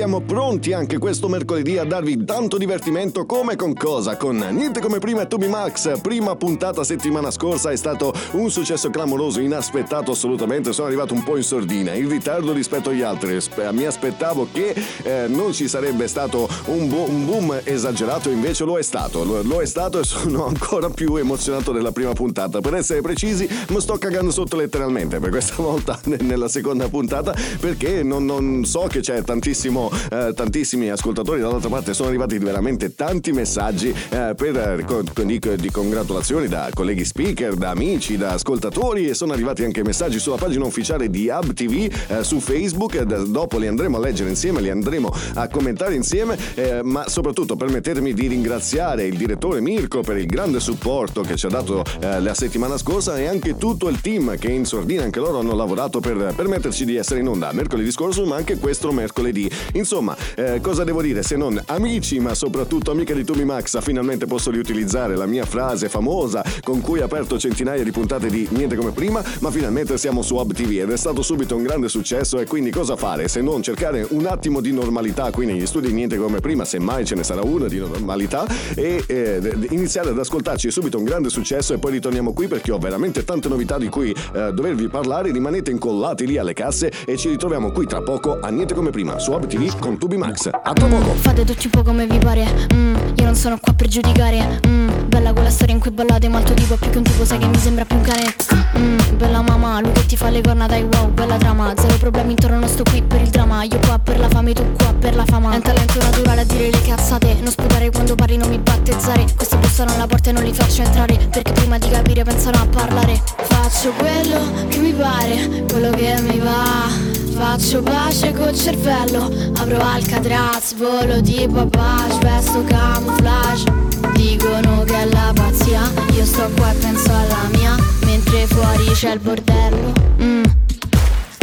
Siamo pronti anche questo mercoledì a darvi tanto divertimento come con cosa? Con Niente come prima e Toby Max. Prima puntata settimana scorsa è stato un successo clamoroso, inaspettato assolutamente. Sono arrivato un po' in sordina, in ritardo rispetto agli altri. Mi aspettavo che eh, non ci sarebbe stato un, bo- un, boom esagerato, invece lo è stato. Lo, lo è stato e sono ancora più emozionato della prima puntata. Per essere precisi, mi sto cagando sotto letteralmente per questa volta nella seconda puntata perché non, non so che c'è tantissimo, eh, tantissimi ascoltatori, dall'altra parte sono arrivati veramente tanti messaggi eh, per, eh, di, di, congratulazioni da colleghi speaker, da amici, da ascoltatori e sono arrivati anche messaggi sulla pagina ufficiale di Hub TV eh, su Facebook, dopo li andremo a leggere insieme, li andremo a commentare insieme, eh, ma soprattutto permettetemi di ringraziare il direttore Mirko per il grande supporto che ci ha dato eh, la settimana scorsa e anche tutto il team che in sordina anche loro hanno lavorato per permetterci di essere in onda mercoledì scorso ma anche questo mercoledì. Insomma, eh, cosa devo dire? Se non amici, ma soprattutto amica di Tumi Max, finalmente posso riutilizzare la mia frase famosa con cui ho aperto centinaia di puntate di Niente come prima, ma finalmente siamo su Hub TV ed è stato subito un grande successo e quindi cosa fare se non cercare un attimo di normalità qui negli studi Niente come prima, semmai ce ne sarà una di normalità e eh, iniziare ad ascoltarci subito un grande successo e poi ritorniamo qui perché ho veramente tante novità di cui eh, dovervi parlare, rimanete incollati lì alle casse e ci ritroviamo qui tra poco a niente come prima su Hub TV con Tubi Max. A tra poco. Fate tutti un po' come vi pare. Mm, io non sono qua per giudicare. Mm, bella quella storia in cui ballate, ma il tuo tipo più che un tipo sai che mi sembra più un cane. Mm, bella mamma, lui che ti fa le corna dai wow, bella trama. Zero problemi intorno, non sto qui per il dramma. Io qua per la fame, tu qua per la fama. È un talento naturale a dire le cazzate. Non sputare quando parli, non mi battezzare. Questi bussano alla porta e non li faccio entrare. Perché prima di capire pensano a parlare. Faccio quello che mi pare, quello che mi va. Faccio pace col cervello Apro Alcatraz, volo di papà Vesto camouflage Dicono che è la pazzia Io sto qua e penso alla mia Mentre fuori c'è il bordello mm.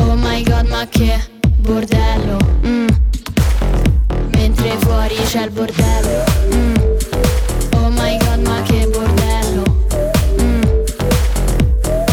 Oh my god ma che bordello mm. Mentre fuori c'è il bordello mm. Oh my god ma che bordello mm.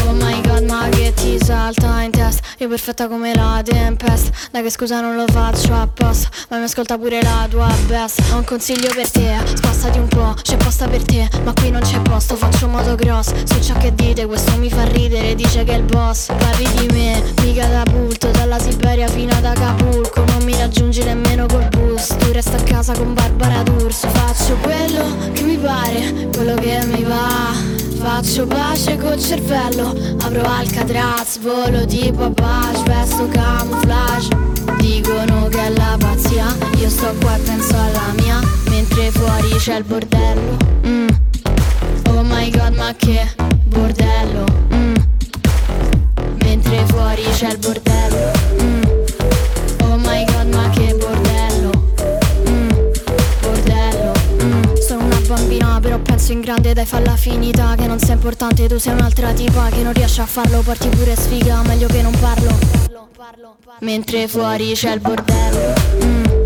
Oh my god ma che ti salta in io perfetta come la tempest. Dai che scusa non lo faccio apposta. Ma mi ascolta pure la tua best. Ho un consiglio per te. Spassati un po', c'è posta per te. Ma qui non c'è posto, faccio motocross Su ciò che dite, questo mi fa ridere. Dice che è il boss, parli di me Mica da bulto, dalla Siberia fino ad Acapulco. Non mi raggiungi nemmeno col bus. Tu resta a casa con Barbara D'Urso. Faccio quello che mi pare Quello che mi va Faccio pace col cervello Apro Alcatraz, volo di papà Vesto camouflage Dicono che è la pazzia Io sto qua e penso alla mia Mentre fuori c'è il bordello mm. Oh my god ma che bordello mm. Mentre fuori c'è il bordello mm. Oh my god penso in grande dai falla finita Che non sei importante tu sei un'altra tipa Che non riesce a farlo porti pure sfiga Meglio che non parlo Mentre fuori c'è il bordello mm.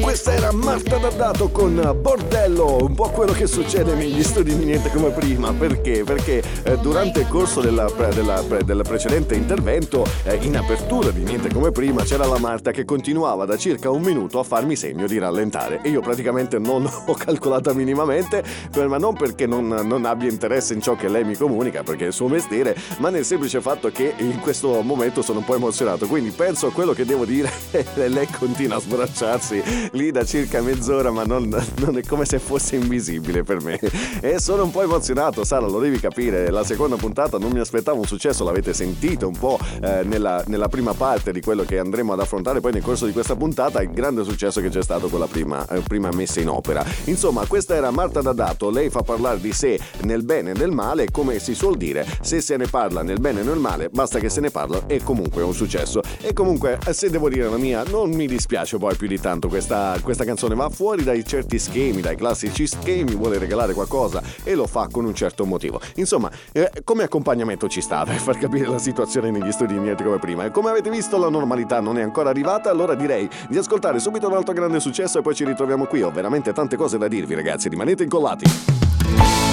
Questa era Marta D'Addato con Bordello, un po' quello che succede negli studi di Niente come prima. Perché? Perché eh, durante il corso della, della, della precedente intervento, eh, in apertura di Niente come prima, c'era la Marta che continuava da circa un minuto a farmi segno di rallentare. E io praticamente non ho calcolata minimamente, ma non perché non, non abbia interesse in ciò che lei mi comunica, perché è il suo mestiere, ma nel semplice fatto che in questo momento sono un po' emozionato. Quindi penso a quello che devo dire e lei continua a sbracciarsi lì da circa mezz'ora, ma non, non, è come se fosse invisibile per me. E sono un po' emozionato, Sara, lo devi capire. La seconda puntata non mi aspettavo un successo, l'avete sentito un po' eh, nella, nella, prima parte di quello che andremo ad affrontare poi nel corso di questa puntata, il grande successo che c'è stato con la prima, eh, prima messa in opera. Insomma, questa era Marta D'Adato, lei fa parlare di sé nel bene e nel male, come si suol dire, se se ne parla nel bene e nel male, basta che se ne parla e comunque è un successo. E comunque, eh, se devo dire la mia, non mi dispiace poi più di tanto questa, questa canzone, va fuori dai certi schemi, dai classici schemi, vuole regalare qualcosa e lo fa con un certo motivo. Insomma, eh, come accompagnamento ci sta per far capire la situazione negli studi niente come prima. E come avete visto la normalità non è ancora arrivata, allora direi di ascoltare subito un altro grande successo e poi ci ritroviamo qui. Ho veramente tante cose da dirvi ragazzi, rimanete incollati.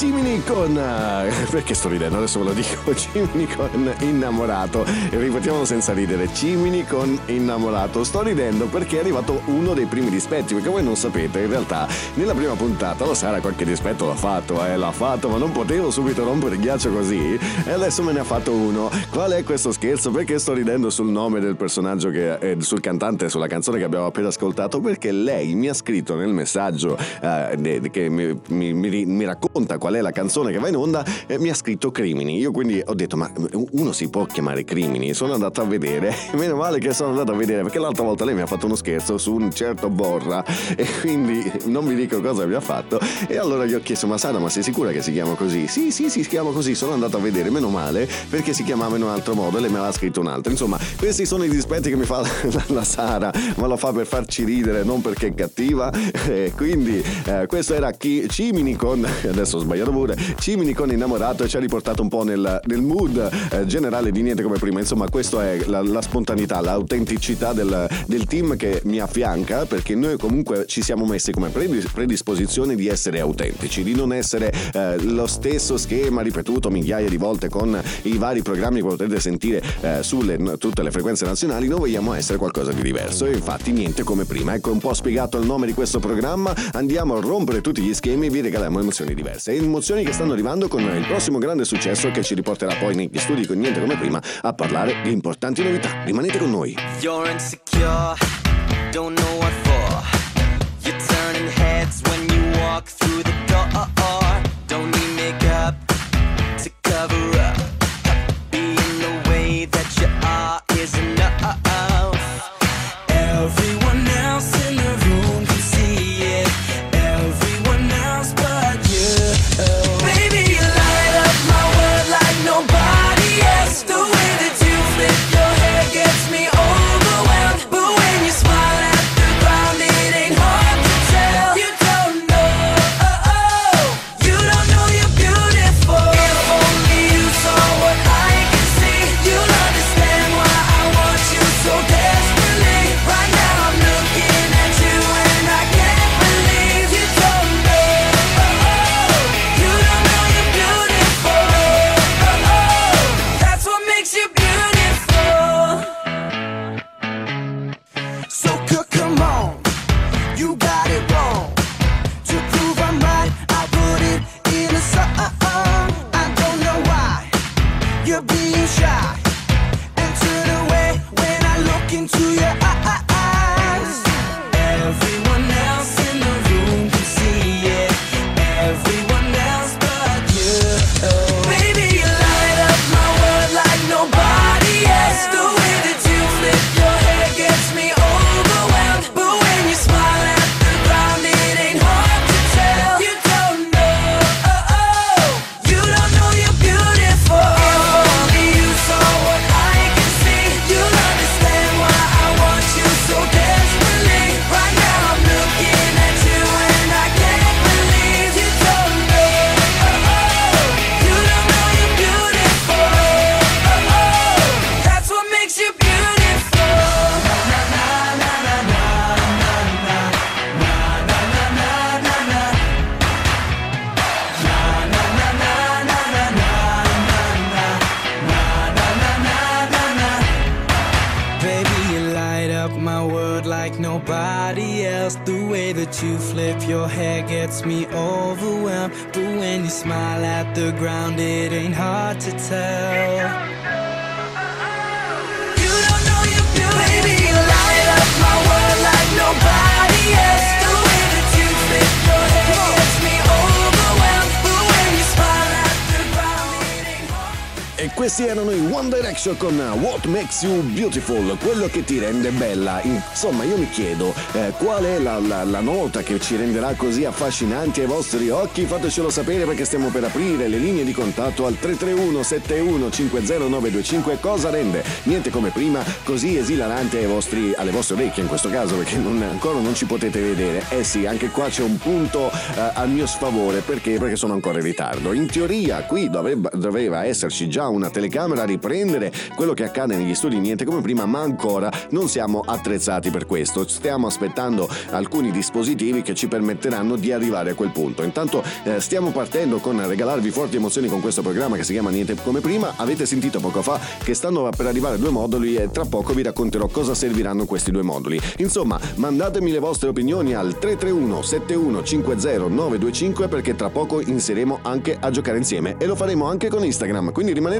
Cimini con... Uh, perché sto ridendo? Adesso ve lo dico. Cimini con innamorato. Ripetiamolo senza ridere. Cimini con innamorato. Sto ridendo perché è arrivato uno dei primi dispetti. Perché voi non sapete, in realtà, nella prima puntata lo Sara qualche dispetto l'ha fatto, eh, l'ha fatto, ma non potevo subito rompere il ghiaccio così. E adesso me ne ha fatto uno. Qual è questo scherzo? Perché sto ridendo sul nome del personaggio che... Eh, sul cantante, sulla canzone che abbiamo appena ascoltato? Perché lei mi ha scritto nel messaggio eh, che mi, mi, mi, mi racconta qual qual è la canzone che va in onda, eh, mi ha scritto Crimini. Io quindi ho detto, ma uno si può chiamare Crimini? Sono andato a vedere, meno male che sono andato a vedere, perché l'altra volta lei mi ha fatto uno scherzo su un certo Borra e quindi non vi dico cosa mi ha fatto. E allora gli ho chiesto, ma Sara, ma sei sicura che si chiama così? Sì, sì, si chiama così. Sono andato a vedere, meno male, perché si chiamava in un altro modo e lei me l'ha scritto un altro. Insomma, questi sono i dispetti che mi fa la, la Sara, ma lo fa per farci ridere, non perché è cattiva. E quindi eh, questo era chi, Cimini con, adesso ho sbagliato pure. Cimini con innamorato e ci ha riportato un po' nel, nel mood eh, generale di niente come prima. Insomma, questa è la, la, spontaneità, l'autenticità del, del, team che mi affianca perché noi comunque ci siamo messi come predisposizione di essere autentici, di non essere eh, lo stesso schema ripetuto migliaia di volte con i vari programmi che potete sentire eh, sulle tutte le frequenze nazionali. Noi vogliamo essere qualcosa di diverso e infatti niente come prima. Ecco un po' spiegato il nome di questo programma. Andiamo a rompere tutti gli schemi e vi regaliamo emozioni diverse emozioni che stanno arrivando con il prossimo grande successo che ci riporterà poi negli studi con niente come prima a parlare di importanti novità. Rimanete con noi. You're insecure, don't know what for. You're turning heads when you walk through the door. Gets me overwhelmed. But when you smile at the ground, it ain't hard to tell. You don't know you. You light up my world like nobody else. E questi erano i One Direction con What Makes You Beautiful, quello che ti rende bella. Insomma, io mi chiedo eh, qual è la, la- la nota che ci renderà così affascinanti ai vostri occhi? Fatecelo sapere perché stiamo per aprire le linee di contatto al 331 71 50925. Cosa rende? Niente come prima, così esilarante vostri- alle vostre orecchie in questo caso, perché non- ancora non ci potete vedere. Eh sì, anche qua c'è un punto eh, al mio sfavore, perché? Perché sono ancora in ritardo. In teoria qui dovrebbe- doveva esserci già una telecamera a riprendere quello che accade negli studi niente come prima, ma ancora non siamo attrezzati per questo. Stiamo aspettando alcuni dispositivi che ci permetteranno di arrivare a quel punto. Intanto eh, stiamo partendo con regalarvi forti emozioni con questo programma che si chiama Niente come prima. Avete sentito poco fa che stanno per arrivare due moduli e tra poco vi racconterò cosa serviranno questi due moduli. Insomma, mandatemi le vostre opinioni al 331 71 50 925 perché tra poco inizieremo anche a giocare insieme e lo faremo anche con Instagram, quindi rimanete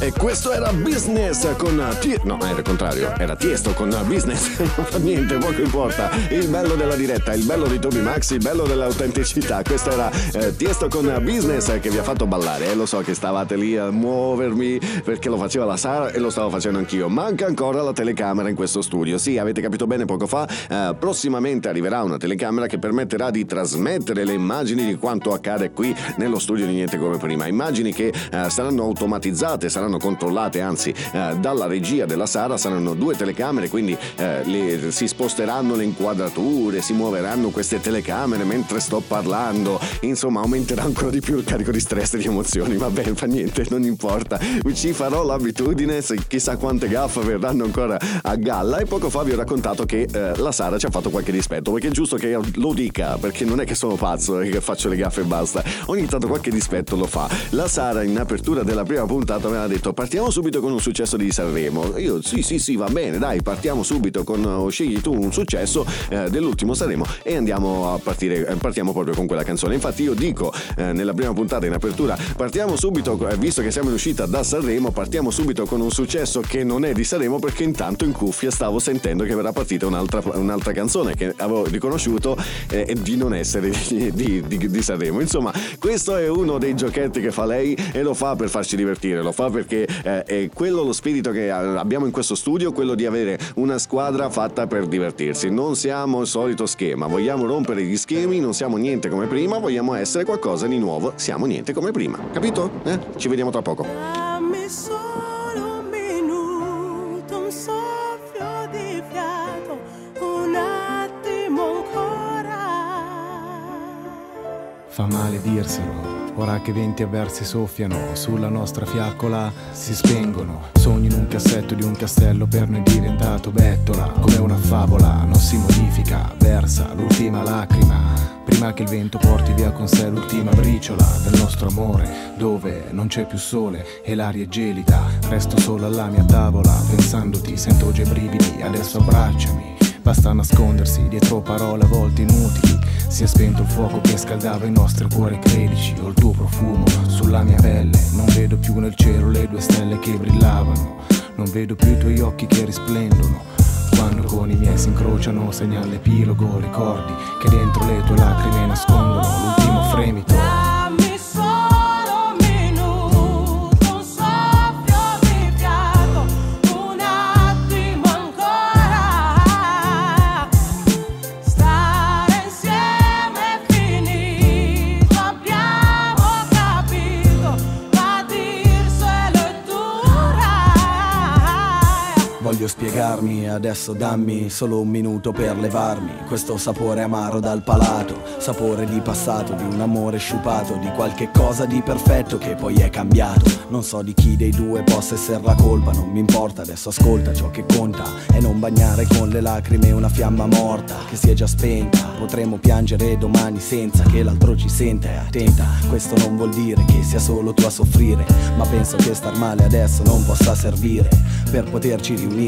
E questo era Business con Tie- No, era il contrario, era Tiesto con Business. non fa niente, poco importa. Il bello della diretta, il bello di Toby Max, il bello dell'autenticità. Questo era eh, Tiesto con Business che vi ha fatto ballare. E lo so che stavate lì a muovermi perché lo faceva la Sara e lo stavo facendo anch'io. Manca ancora la telecamera in questo studio. Sì, avete capito bene poco fa. eh, prossimamente arriverà una telecamera che permetterà di trasmettere le immagini di quanto accade qui nello studio di Niente come prima. Immagini che eh, saranno automatizzate, saranno controllate anzi eh, dalla regia della Sara, saranno due telecamere, quindi eh, le- si sposteranno le inquadrature, si muoveranno queste telecamere mentre sto parlando, insomma aumenterà ancora di più il carico di stress e di emozioni, vabbè fa niente, non importa, ci farò l'abitudine, se chissà quante gaffe verranno ancora a galla. E poco fa vi ho raccontato che eh, la Sara ci ha fatto qualche dispetto, perché è giusto che io lo dica, perché non è che sono pazzo e che faccio le gaffe e basta, ogni tanto qualche dispetto lo fa. La Sara in apertura della prima puntata aveva detto detto partiamo subito con un successo di Sanremo. Io sì sì sì va bene, dai, partiamo subito con oh, scegli tu un successo eh, dell'ultimo Sanremo e andiamo a partire, eh, partiamo proprio con quella canzone. Infatti io dico eh, nella prima puntata in apertura, partiamo subito, eh, visto che siamo in uscita da Sanremo, partiamo subito con un successo che non è di Sanremo perché intanto in cuffia stavo sentendo che verrà partita un'altra, un'altra canzone che avevo riconosciuto eh, di non essere di, di, di, di Sanremo. Insomma, questo è uno dei giochetti che fa lei e lo fa per farci divertire, lo fa perché eh, è quello lo spirito che abbiamo in questo studio, quello di avere una squadra fatta per divertirsi. Non siamo il solito schema, vogliamo rompere gli schemi, non siamo niente come prima, vogliamo essere qualcosa di nuovo, siamo niente come prima. Capito? Eh? Ci vediamo tra poco. Dammi solo un minuto, un soffio di fiato, un attimo ancora. Fa male dirselo. Ora che venti avversi soffiano sulla nostra fiaccola si spengono. Sogni in un cassetto di un castello per noi diventato bettola. Come una favola, non si modifica, versa l'ultima lacrima. Prima che il vento porti via con sé l'ultima briciola del nostro amore, dove non c'è più sole e l'aria è gelida. Resto solo alla mia tavola, pensandoti, sento già i brividi, adesso abbracciami. Basta nascondersi dietro parole a volte inutili. Si è spento il fuoco che scaldava i nostri cuori, credici, ho il tuo profumo sulla mia pelle. Non vedo più nel cielo le due stelle che brillavano. Non vedo più i tuoi occhi che risplendono. Quando con i miei si incrociano, segna l'epilogo, ricordi che dentro le tue lacrime nascondono l'ultimo fremito. Voglio spiegarmi, adesso dammi solo un minuto per levarmi questo sapore amaro dal palato, sapore di passato, di un amore sciupato, di qualche cosa di perfetto che poi è cambiato. Non so di chi dei due possa essere la colpa, non mi importa, adesso ascolta ciò che conta e non bagnare con le lacrime una fiamma morta che si è già spenta. Potremmo piangere domani senza che l'altro ci senta e attenta. Questo non vuol dire che sia solo tu a soffrire, ma penso che star male adesso non possa servire per poterci riunire.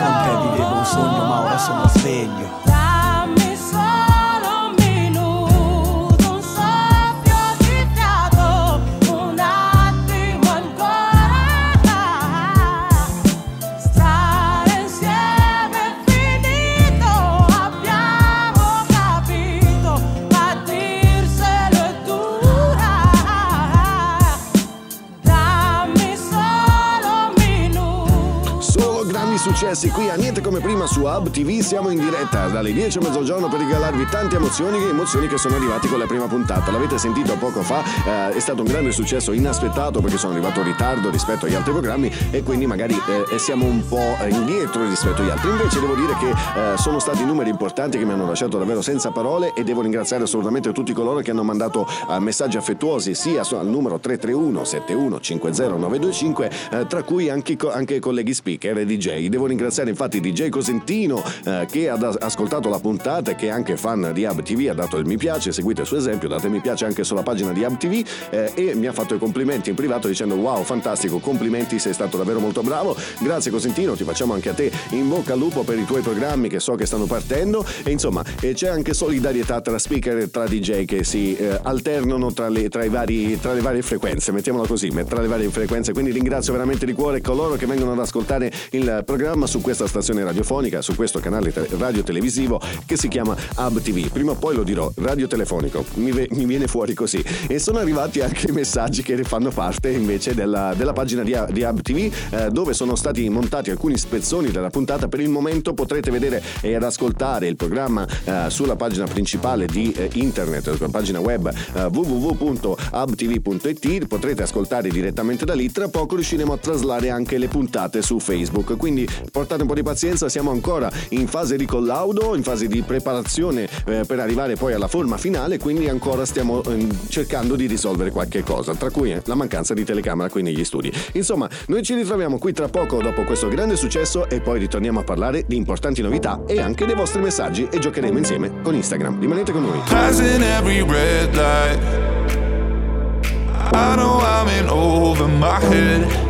svegliando. Con te vivevo un sogno, ma ora sono sveglio. Successi qui a Niente Come Prima su Hub TV. Siamo in diretta dalle 10 a mezzogiorno per regalarvi tante emozioni, emozioni che sono arrivate con la prima puntata. L'avete sentito poco fa, eh, è stato un grande successo inaspettato perché sono arrivato in ritardo rispetto agli altri programmi e quindi magari eh, siamo un po' indietro rispetto agli altri. Invece devo dire che eh, sono stati numeri importanti che mi hanno lasciato davvero senza parole e devo ringraziare assolutamente tutti coloro che hanno mandato eh, messaggi affettuosi sia al numero 331 7150 925 eh, tra cui anche, anche colleghi speaker e DJ. Devo ringraziare infatti DJ Cosentino eh, che ha ascoltato la puntata e che è anche fan di Hub TV, ha dato il mi piace, seguite il suo esempio, date mi piace anche sulla pagina di Hub TV eh, e mi ha fatto i complimenti in privato dicendo wow fantastico, complimenti, sei stato davvero molto bravo. Grazie Cosentino, ti facciamo anche a te in bocca al lupo per i tuoi programmi che so che stanno partendo e insomma eh, c'è anche solidarietà tra speaker e tra DJ che si eh, alternano tra le, tra, vari, tra le varie frequenze, mettiamola così, tra le varie frequenze, quindi ringrazio veramente di cuore coloro che vengono ad ascoltare il programma su questa stazione radiofonica, su questo canale te- radio-televisivo che si chiama Hub TV. Prima o poi lo dirò, radiotelefonica, mi, ve- mi viene fuori così. E sono arrivati anche i messaggi che fanno parte invece della, della pagina di, di Hub TV, eh, dove sono stati montati alcuni spezzoni della puntata. Per il momento potrete vedere ed ascoltare il programma eh, sulla pagina principale di eh, internet, sulla pagina web eh, www.hubtv.it. Potrete ascoltare direttamente da lì. Tra poco riusciremo a traslare anche le puntate su Facebook. Quindi portate un po' di pazienza, siamo ancora in fase di collaudo, in fase di preparazione eh, per arrivare poi alla forma finale, quindi ancora stiamo eh, cercando di risolvere qualche cosa, tra cui eh, la mancanza di telecamera qui negli studi. Insomma, noi ci ritroviamo qui tra poco dopo questo grande successo e poi ritorniamo a parlare di importanti novità e anche dei vostri messaggi e giocheremo insieme con Instagram. Rimanete con noi. I know I'm in over my head.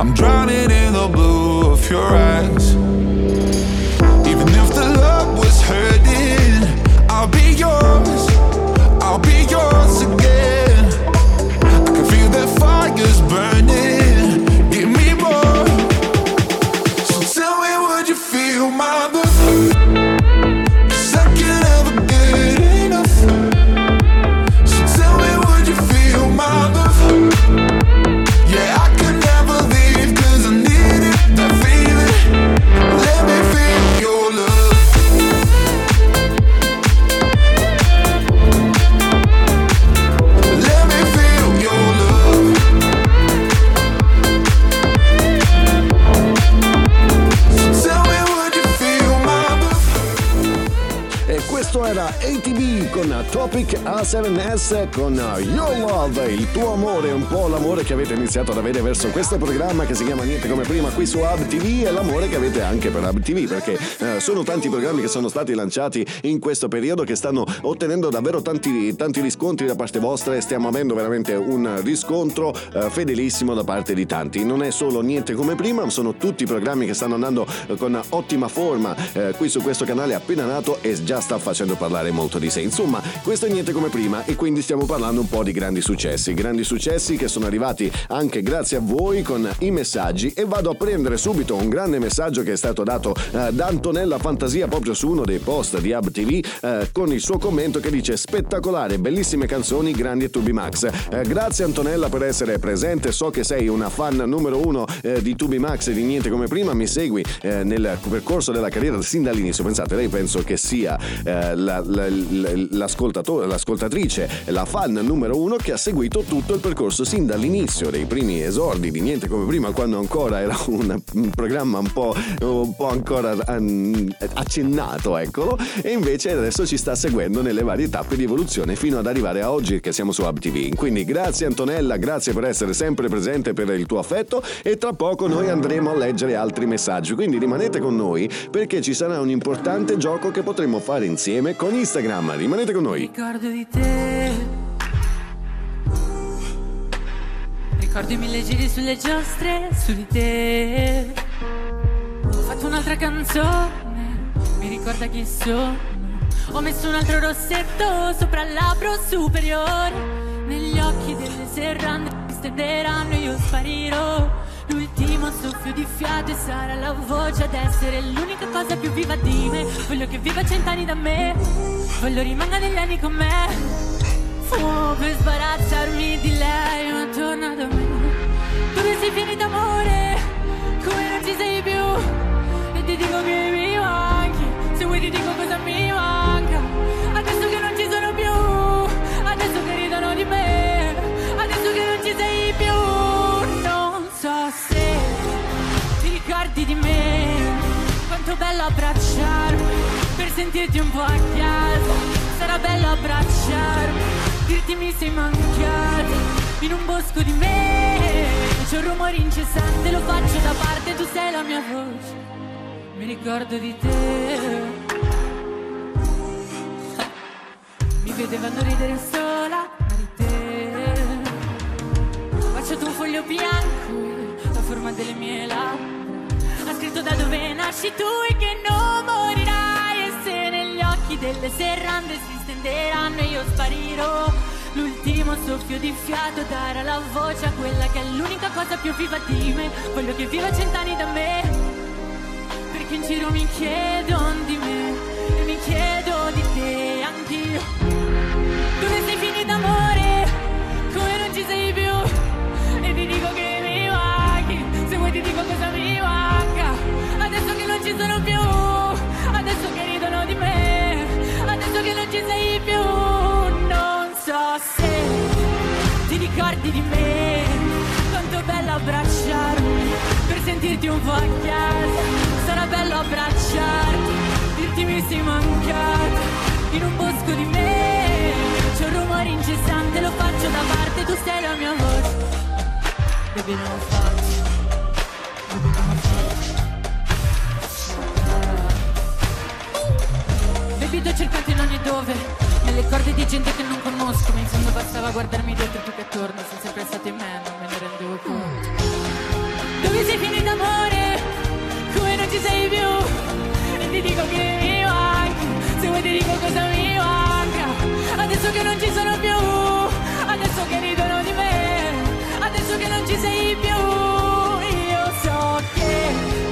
I'm drowning in the blue of your eyes. Even if the love was hurting, I'll be yours. Con Topic A7S con Your Love, il tuo amore, un po' l'amore che avete iniziato ad avere verso questo programma che si chiama Niente come prima qui su Hub TV e l'amore che avete anche per Hub TV perché eh, sono tanti programmi che sono stati lanciati in questo periodo che stanno ottenendo davvero tanti, tanti riscontri da parte vostra e stiamo avendo veramente un riscontro eh, fedelissimo da parte di tanti. Non è solo Niente come prima, ma sono tutti programmi che stanno andando eh, con ottima forma eh, qui su questo canale appena nato e già sta facendo parlare molto di sé. Insomma, questo è niente come prima e quindi stiamo parlando un po' di grandi successi, grandi successi che sono arrivati anche grazie a voi con i messaggi e vado a prendere subito un grande messaggio che è stato dato eh, da Antonella Fantasia proprio su uno dei post di Hub TV eh, con il suo commento che dice spettacolare, bellissime canzoni, grandi e Tubi Max. Eh, grazie Antonella per essere presente, so che sei una fan numero uno eh, di Tubi Max e di niente come prima, mi segui eh, nel percorso della carriera sin dall'inizio, pensate, lei penso che sia eh, la- la- la- l'ascoltatore, l'ascoltatrice, la fan numero uno che ha seguito tutto il percorso sin dall'inizio dei primi esordi di niente come prima, quando ancora era un, programma un po', un po' ancora accennato, eccolo, e invece adesso ci sta seguendo nelle varie tappe di evoluzione fino ad arrivare a oggi che siamo su Hub TV. Quindi grazie Antonella, grazie per essere sempre presente per il tuo affetto e tra poco noi andremo a leggere altri messaggi. Quindi rimanete con noi perché ci sarà un importante gioco che potremo fare insieme con Instagram. Rimanete con noi. Ricordo di te. Ricordo i mille giri sulle giostre su di te. Ho fatto un'altra canzone, mi ricorda chi sono. Ho messo un altro rossetto sopra il labbro superiore. Negli occhi delle serrande mi stenderanno io sparirò. L'ultimo soffio di fiato e sarà la voce ad essere l'unica cosa più viva di me. Voglio che viva cent'anni da me, voglio rimanga degli anni con me. Fumo per sbarazzarmi di lei Ma torna da me Dove sei finita amore? Come non ci sei più? E ti dico che mi manchi Se vuoi ti dico cosa mi manca ricordi di me. Quanto bello abbracciarmi Per sentirti un po' a casa. Sarà bello abbracciarmi Dirti mi sei mancato In un bosco di me. C'è un rumore incessante Lo faccio da parte Tu sei la mia voce. Mi ricordo di te. Mi vedevano ridere sola ma te. Ho baciato un foglio bianco La forma delle mie labbra ha scritto da dove nasci tu e che non morirai E se negli occhi delle serrande si stenderanno io sparirò L'ultimo soffio di fiato darà la voce a quella che è l'unica cosa più viva di me Voglio che viva cent'anni da me Perché in giro mi chiedono di me E mi chiedo di te anch'io Dove sei finita amore? Come non ci sei più? Ci sono più. Adesso che ridono di me Adesso che non ci sei più. Non so se ti ricordi di me Quanto bello abbracciarmi Per sentirti un po' a casa. Sarà bello abbracciarti Dirti mi sei mancato In un bosco di me C'è un rumore incessante Lo faccio da parte Tu sei la mia voce. Baby non lo Baby t'ho cercato in ogni dove. Nelle corde di gente che non conosco Ma in fondo bastava guardarmi dietro più che attorno. Sei sempre stato in me, non me ne rendevo conto. Dove sei finita amore? Come non ci sei più? E ti dico che mi manchi Se vuoi ti dico cosa mi manca. Adesso che non ci sono più. Adesso che ridono di me. Adesso che non ci sei più. Io so che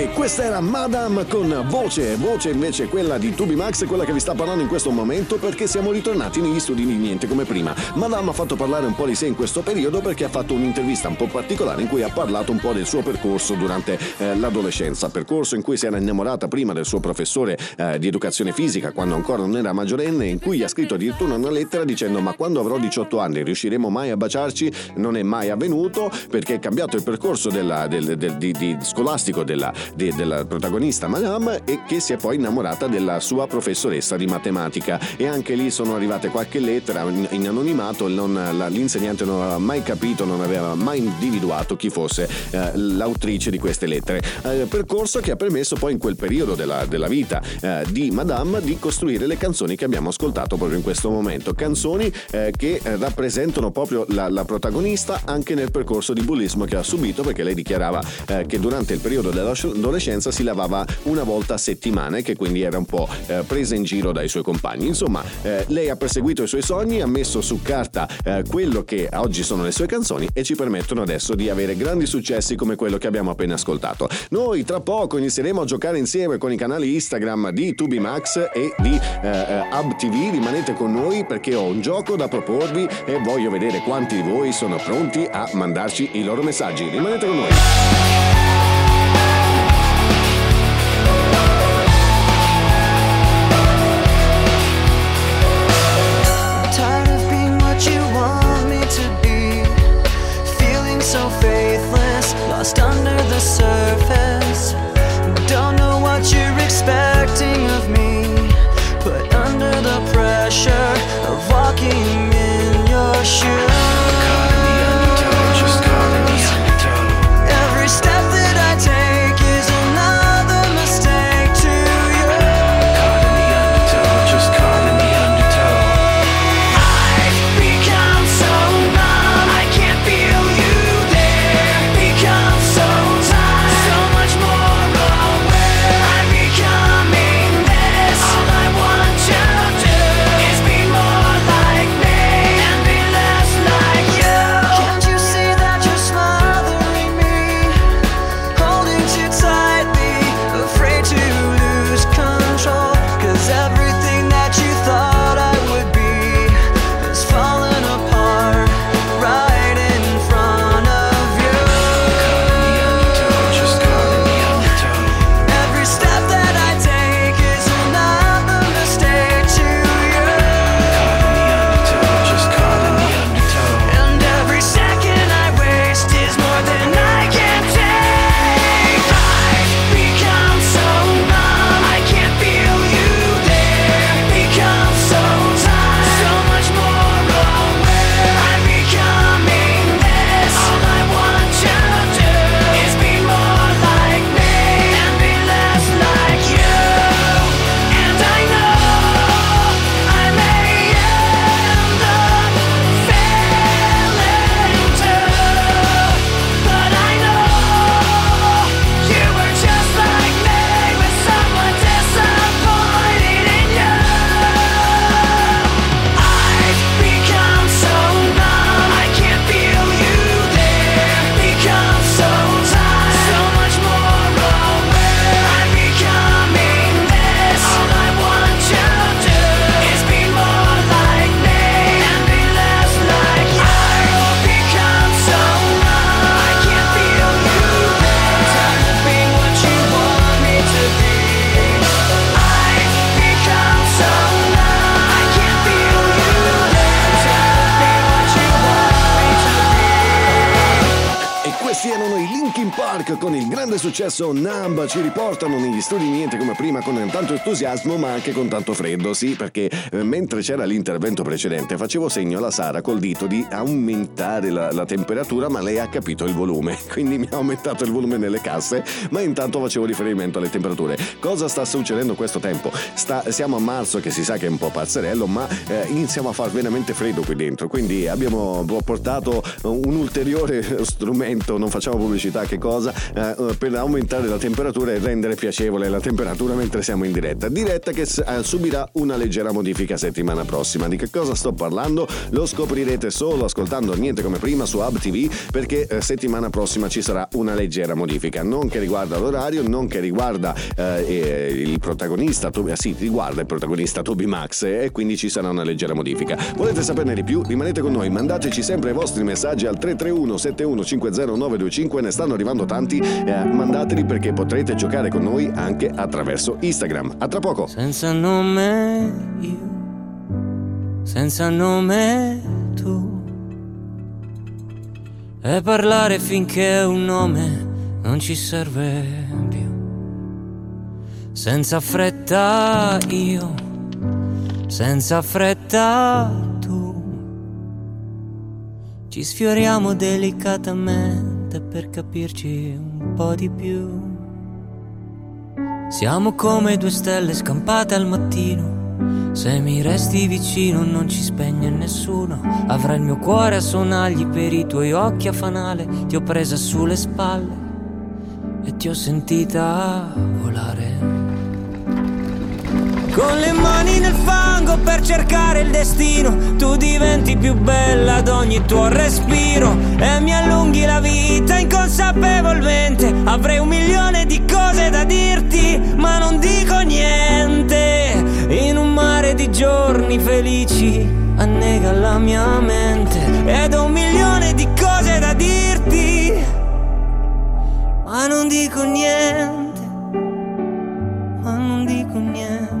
E questa era Madame con voce, voce invece quella di Tubi Max, quella che vi sta parlando in questo momento perché siamo ritornati negli studi di Niente come prima. Madame ha fatto parlare un po' di sé in questo periodo perché ha fatto un'intervista un po' particolare in cui ha parlato un po' del suo percorso durante eh, l'adolescenza, percorso in cui si era innamorata prima del suo professore eh, di educazione fisica quando ancora non era maggiorenne, in cui ha scritto addirittura una lettera dicendo ma quando avrò 18 anni riusciremo mai a baciarci? Non è mai avvenuto perché è cambiato il percorso della- del- del- di- di- scolastico della, di- della protagonista Madame e che si è poi innamorata della sua professoressa di matematica e anche lì sono arrivate qualche lettera in, in anonimato, non- la- l'insegnante non aveva mai capito, non aveva mai individuato chi fosse eh, l'autrice di queste lettere. Eh, percorso che ha permesso poi in quel periodo della, della vita eh, di Madame di costruire le canzoni che abbiamo ascoltato proprio in questo momento, canzoni eh, che rappresentano proprio la, la protagonista anche nel percorso di bullismo che ha subito perché lei dichiarava eh, che durante il periodo dell'adolescenza si lavava una volta a settimana e che quindi era un po' eh, presa in giro dai suoi compagni. Insomma, eh, lei ha perseguito i suoi sogni, ha messo su carta eh, quello che oggi sono le sue canzoni e ci permettono adesso di avere grandi successi come quello che abbiamo appena ascoltato. Noi tra poco inizieremo a giocare insieme con i canali Instagram di Tubimax e di eh, eh, Hub TV. Rimanete con noi perché ho un gioco da proporvi e voglio vedere quanti di voi sono pronti a mandarci i loro messaggi. Rimanete con noi. Successo Numb ci riportano negli studi niente come prima con tanto entusiasmo ma anche con tanto freddo, sì, perché eh, mentre c'era l'intervento precedente facevo segno alla Sara col dito di aumentare la, la temperatura ma lei ha capito il volume, quindi mi ha aumentato il volume nelle casse, ma intanto facevo riferimento alle temperature. Cosa sta succedendo questo tempo? Sta- siamo a marzo che si sa che è un po' pazzerello, ma eh, iniziamo a far veramente freddo qui dentro, quindi abbiamo portato un ulteriore strumento, non facciamo pubblicità che cosa, eh, per aumentare la temperatura e rendere piacevole la temperatura mentre siamo in diretta. Diretta che eh, subirà una leggera modifica settimana prossima. Di che cosa sto parlando? Lo scoprirete solo ascoltando niente come prima su Hub TV perché eh, settimana prossima ci sarà una leggera modifica, non che riguarda l'orario, non che riguarda eh, eh, il protagonista, Toby, sì, riguarda il protagonista Toby Max e quindi ci sarà una leggera modifica. Volete saperne di più? Rimanete con noi, mandateci sempre i vostri messaggi al 331 7150 925, ne stanno arrivando tanti, eh, mandateli perché potrete giocare con noi anche attraverso Instagram. A tra poco! Senza nome io, senza nome tu. E parlare finché un nome non ci serve più. Senza fretta io, senza fretta tu. Ci sfioriamo delicatamente per capirci un po' di più. Siamo come due stelle scampate al mattino. Se mi resti vicino non ci spegne nessuno. Avrai il mio cuore a sonagli per i tuoi occhi a fanale. Ti ho presa sulle spalle e ti ho sentita volare. Con le mani nel fango per cercare il destino, tu diventi più bella ad ogni tuo respiro e mi allunghi la vita inconsapevolmente. Avrei un milione di cose da dirti, ma non dico niente. In un mare di giorni felici annega la mia mente ed ho un milione di cose da dirti, ma non dico niente, ma non dico niente.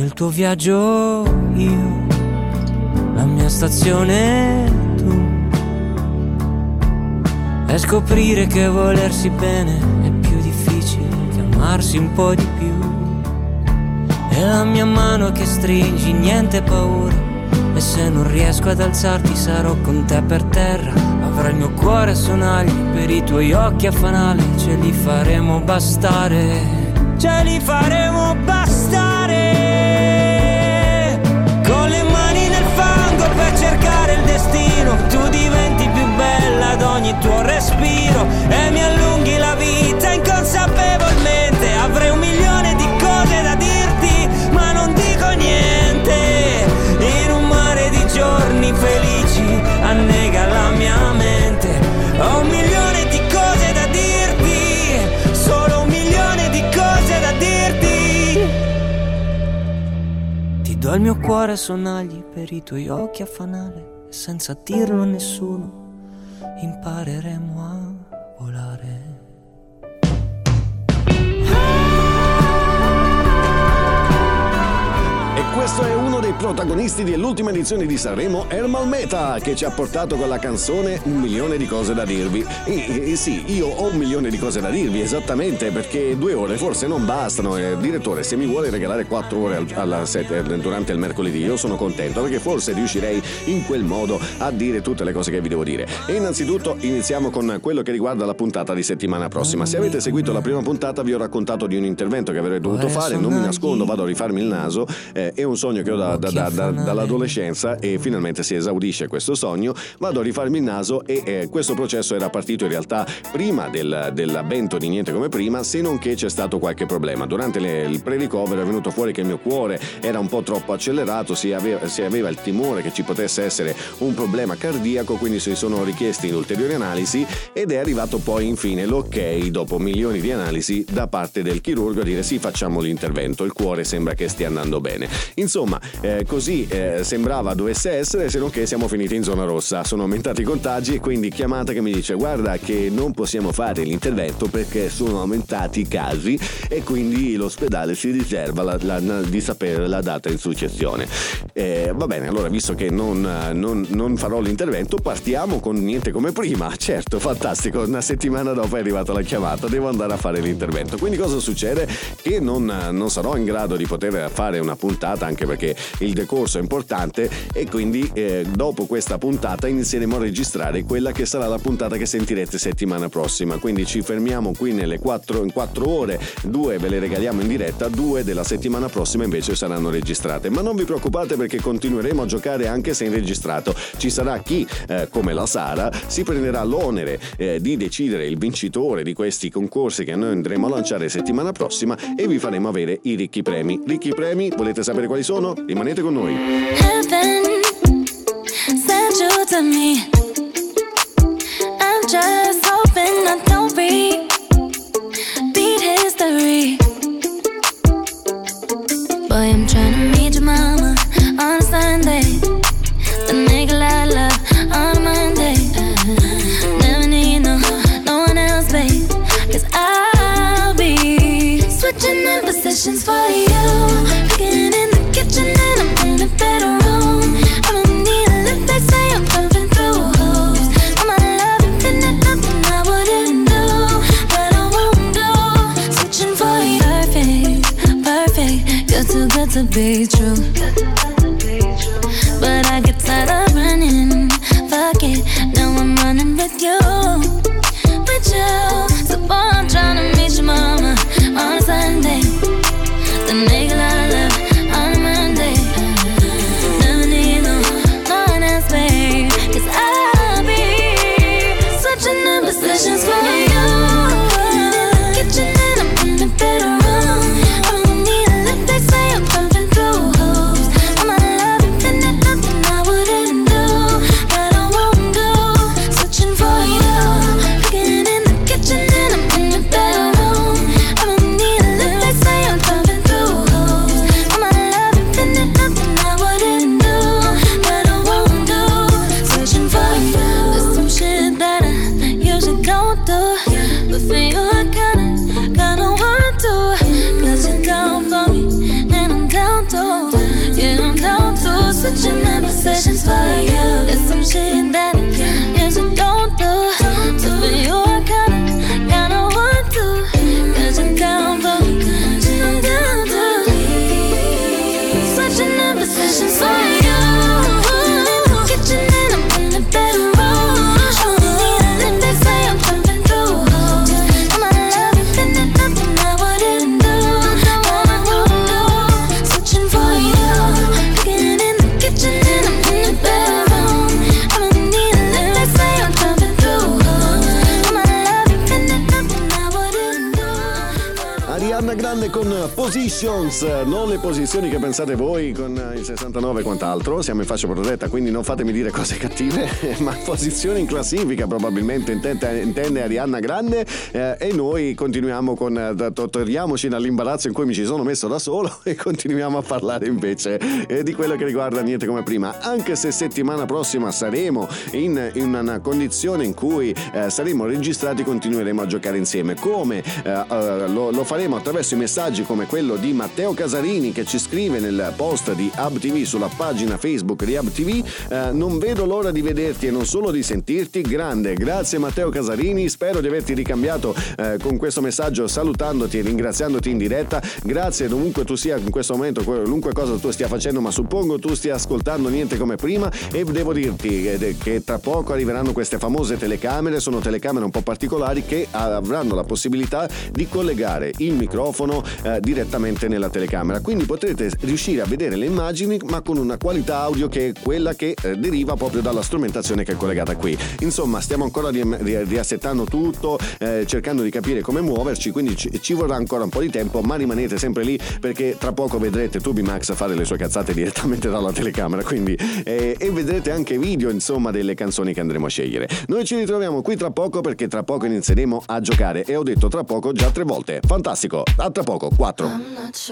Il tuo viaggio io, la mia stazione tu. E scoprire che volersi bene è più difficile che amarsi un po' di più. E la mia mano che stringi, niente paura. E se non riesco ad alzarti sarò con te per terra. Avrai il mio cuore a sonagli per i tuoi occhi a fanale. Ce li faremo bastare, ce li faremo bastare. Con le mani nel fango per cercare il destino. Tu diventi più bella ad ogni tuo respiro. E mi allunghi la vita Il mio cuore sonagli per i tuoi occhi a fanale senza dirlo a nessuno impareremo a questo è uno dei protagonisti dell'ultima edizione di Sanremo, Ermal Meta, che ci ha portato con la canzone Un milione di cose da dirvi. E, e sì, io ho un milione di cose da dirvi, esattamente, perché due ore forse non bastano. Eh, direttore, se mi vuole regalare quattro ore al- eh, durante il mercoledì, io sono contento, perché forse riuscirei in quel modo a dire tutte le cose che vi devo dire. E innanzitutto iniziamo con quello che riguarda la puntata di settimana prossima. Se avete seguito la prima puntata vi ho raccontato di un intervento che avrei dovuto fare, non mi nascondo, vado a rifarmi il naso, eh, è un sogno che ho da- da- da- da- dall'adolescenza e finalmente si esaudisce questo sogno, vado a rifarmi il naso e eh, questo processo era partito in realtà prima del, dell'avvento di Niente come prima, se non che c'è stato qualche problema. Durante le- il pre-recover è venuto fuori che il mio cuore era un po' troppo accelerato, si aveva, si aveva il timore che ci potesse essere un problema cardiaco, quindi si sono richiesti ulteriori analisi ed è arrivato poi infine l'ok dopo milioni di analisi da parte del chirurgo a dire sì facciamo l'intervento, il cuore sembra che stia andando bene. Insomma, eh, così eh, sembrava dovesse essere, se non che siamo finiti in zona rossa. Sono aumentati i contagi e quindi chiamata che mi dice guarda che non possiamo fare l'intervento perché sono aumentati i casi e quindi l'ospedale si riserva la- la- di sapere la data in successione. Eh, va bene, allora visto che non, non- non farò l'intervento partiamo con niente come prima. Certo, fantastico, una settimana dopo è arrivata la chiamata, devo andare a fare l'intervento. Quindi cosa succede? Che non, non sarò in grado di poter fare una puntata anche perché il decorso è importante e quindi eh, dopo questa puntata inizieremo a registrare quella che sarà la puntata che sentirete settimana prossima. Quindi ci fermiamo qui nelle 4, in 4 ore, due ve le regaliamo in diretta, due della settimana prossima invece saranno registrate. Ma non vi preoccupate perché continueremo a giocare anche se in registrato. Ci sarà chi, eh, come la Sara, si prenderà l'onere eh, di decidere il vincitore di questi concorsi che noi andremo a lanciare settimana prossima e vi faremo avere i ricchi premi. Ricchi premi, volete sapere quali sono? Rimanete con noi. Heaven sent you to me. I'm just hoping I don't too Positions, non le posizioni che pensate voi con il 69 e quant'altro. Siamo in fascia protetta, quindi non fatemi dire cose cattive, ma posizioni in classifica probabilmente intende, intende Arianna Grande eh, e noi continuiamo con, eh, to- togliamoci dall'imbarazzo in cui mi ci sono messo da solo e continuiamo a parlare invece eh, di quello che riguarda niente come prima. Anche se settimana prossima saremo in, in una condizione in cui eh, saremo registrati, continueremo a giocare insieme. Come eh, eh, lo, lo faremo attraverso i messaggi come quello di Matteo Casarini che ci scrive nel post di Hub TV sulla pagina Facebook di Hub TV. eh, non vedo l'ora di vederti e non solo di sentirti. Grande, grazie Matteo Casarini. Spero di averti ricambiato eh, con questo messaggio salutandoti e ringraziandoti in diretta. Grazie dovunque tu sia in questo momento, qualunque cosa tu stia facendo, ma suppongo tu stia ascoltando niente come prima e devo dirti che, che tra poco arriveranno queste famose telecamere, sono telecamere un po' particolari che avranno la possibilità di collegare il microfono eh, direttamente nella telecamera. Quindi potrete riuscire a vedere le immagini ma con una qualità audio che è quella che eh, deriva proprio dalla strumentazione che è collegata qui. Insomma, stiamo ancora ri- ri- riassettando tutto, eh, cercando di capire come muoverci, quindi ci, vorrà ancora un po' di tempo, ma rimanete sempre lì perché tra poco vedrete Tubi Max fare le sue cazzate direttamente dalla telecamera, quindi eh, e vedrete anche video, insomma, delle canzoni che andremo a scegliere. Noi ci ritroviamo qui tra poco perché tra poco inizieremo a giocare e ho detto tra poco già tre volte. Fantastico. A tra poco, 4.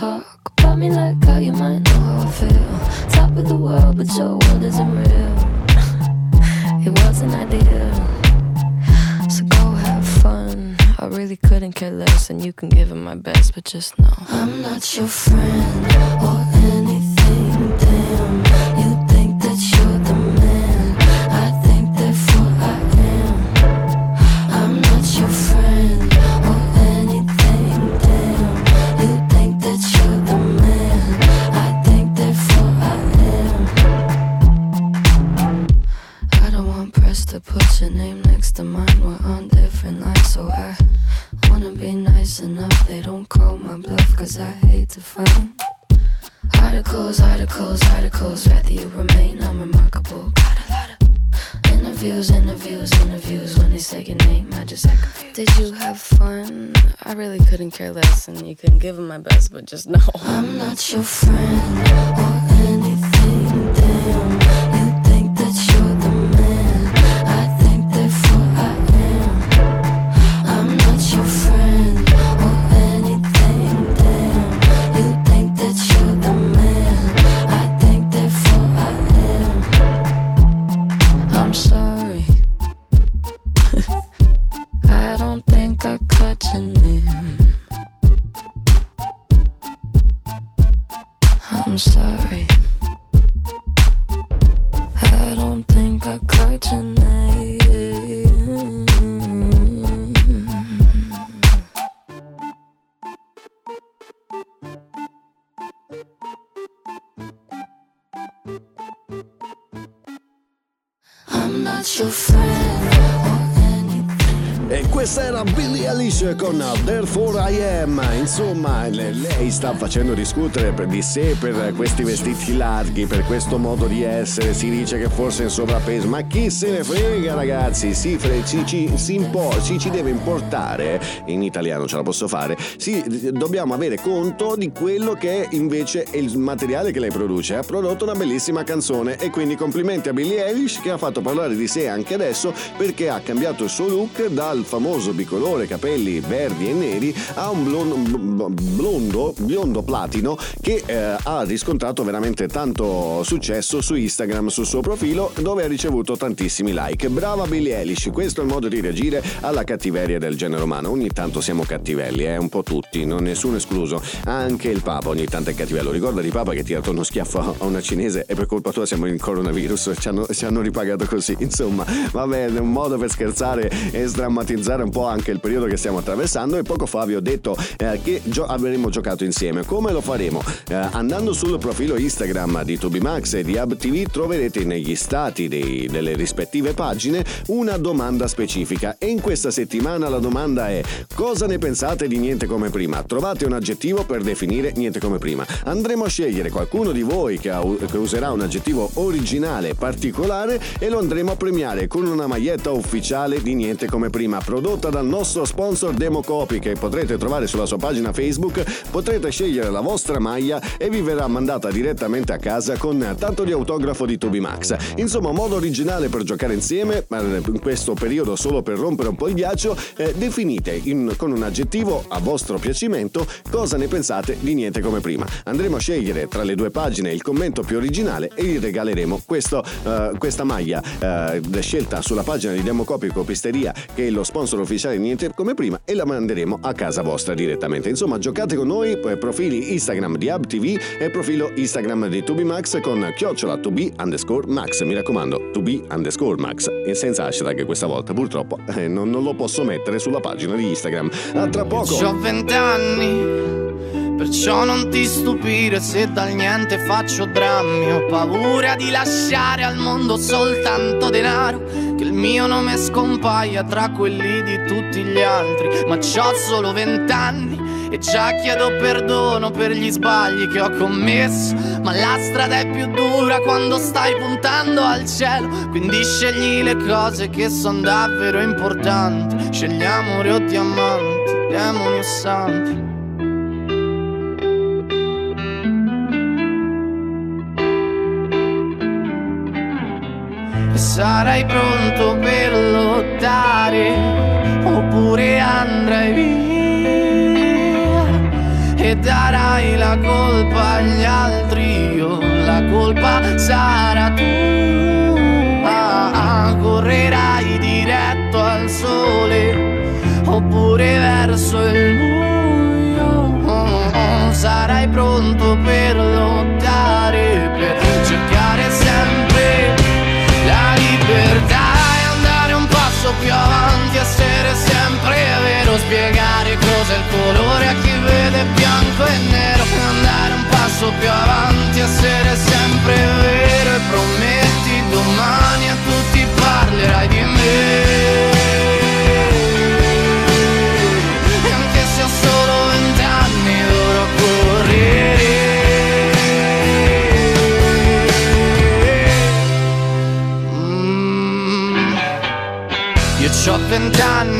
talk about me like how you might know how I feel. Top of the world, but your world isn't real. it was an idea. So go have fun. I really couldn't care less, and you can give it my best, but just know I'm not your friend or anything, damn. To put your name next to mine. We're on different lines, so I wanna be nice enough. They don't call my bluff, cause I hate to find articles, articles, articles. Rather you remain unremarkable. Got a lot of interviews, interviews, interviews. When they say your name, I just act confused. Did you have fun? I really couldn't care less, and you couldn't give them my best, but just know I'm not your friend Eilish con Therefore I Am. Insomma, le- lei sta facendo discutere di sé per questi vestiti larghi, per questo modo di essere. Si dice che forse è in sovrappeso, ma chi se ne frega, ragazzi? Si, fre- ci, ci- si impor- ci, ci deve importare. In italiano ce la posso fare. Sì, dobbiamo avere conto di quello che invece è il materiale che lei produce. Ha prodotto una bellissima canzone e quindi complimenti a Billie Eilish che ha fatto parlare di sé anche adesso perché ha cambiato il suo look dal famoso bicolore capelli verdi e neri a un blon- blondo, biondo platino che eh, ha riscontrato veramente tanto successo su Instagram sul suo profilo dove ha ricevuto tantissimi like. Brava Billie Eilish, questo è il modo di reagire alla cattiveria del genere umano. Ogni tanto siamo cattivelli, eh, un po' tutti, non nessuno escluso. Anche il Papa ogni tanto è cattivello. Ricorda di Papa che ha tirato uno schiaffo a una cinese e per colpa tua siamo in coronavirus, ci hanno, ci hanno ripagato così. Insomma, va bene, un modo per scherzare e sdrammatizzare un po' anche il periodo che stiamo attraversando e poco fa vi ho detto eh, che gio- avremmo giocato insieme. Come lo faremo? Eh, andando sul profilo Instagram di Tubimax e di HubTV troverete negli stati dei- delle rispettive pagine una domanda specifica e in questa settimana la domanda è cosa ne pensate di niente come prima? Trovate un aggettivo per definire niente come prima. Andremo a scegliere qualcuno di voi che, ha- che userà un aggettivo originale particolare e lo andremo a premiare con una maglietta ufficiale di niente come prima prodotta dal nostro sponsor Democopy che potrete trovare sulla sua pagina Facebook. Potrete scegliere la vostra maglia e vi verrà mandata direttamente a casa con tanto di autografo di Tubimax. Insomma, modo originale per giocare insieme, in questo periodo solo per rompere un po' il ghiaccio, eh, definite in- con un aggettivo a vostro piacimento cosa ne pensate di niente come prima. Andremo a scegliere tra le due pagine il commento più originale e vi regaleremo questo, eh, questa maglia eh, scelta sulla pagina di Democopy Copisteria che è lo sponsor ufficiale di Niente come prima e la manderemo a casa vostra direttamente. Insomma, giocate con noi, eh, profili Instagram di HubTV e profilo Instagram di Tubimax con chiocciola tubi underscore max. Mi raccomando, tubi underscore max e senza hashtag questa volta. Purtroppo eh, non, non lo posso mettere sulla pagina di Instagram. A tra poco. Ho vent'anni, perciò non ti stupire se dal niente faccio drammi. Ho paura di lasciare al mondo soltanto denaro, che il mio nome scompaia tra quelli di tutti gli altri. Ma c'ho solo vent'anni e già chiedo perdono per gli sbagli che ho commesso. Ma la strada è più dura quando stai puntando al cielo. Quindi scegli le cose che sono davvero importanti. Scegli amore o diamanti, demoni o santi. Sarai pronto per lottare oppure andrai via darai la colpa agli altri, o la colpa sarà tua. Correrai diretto al sole oppure verso il buio. Sarai pronto per lottare, per cercare sempre la libertà e andare un passo più avanti, essere sempre vero, spiegare cosa è il colore a chi vede bianco e nero e andare un passo più avanti, essere sempre vero e prometti domani a tutti parlerai di me. E anche se ho solo vent'anni dovrò correre. Mm. Io ho vent'anni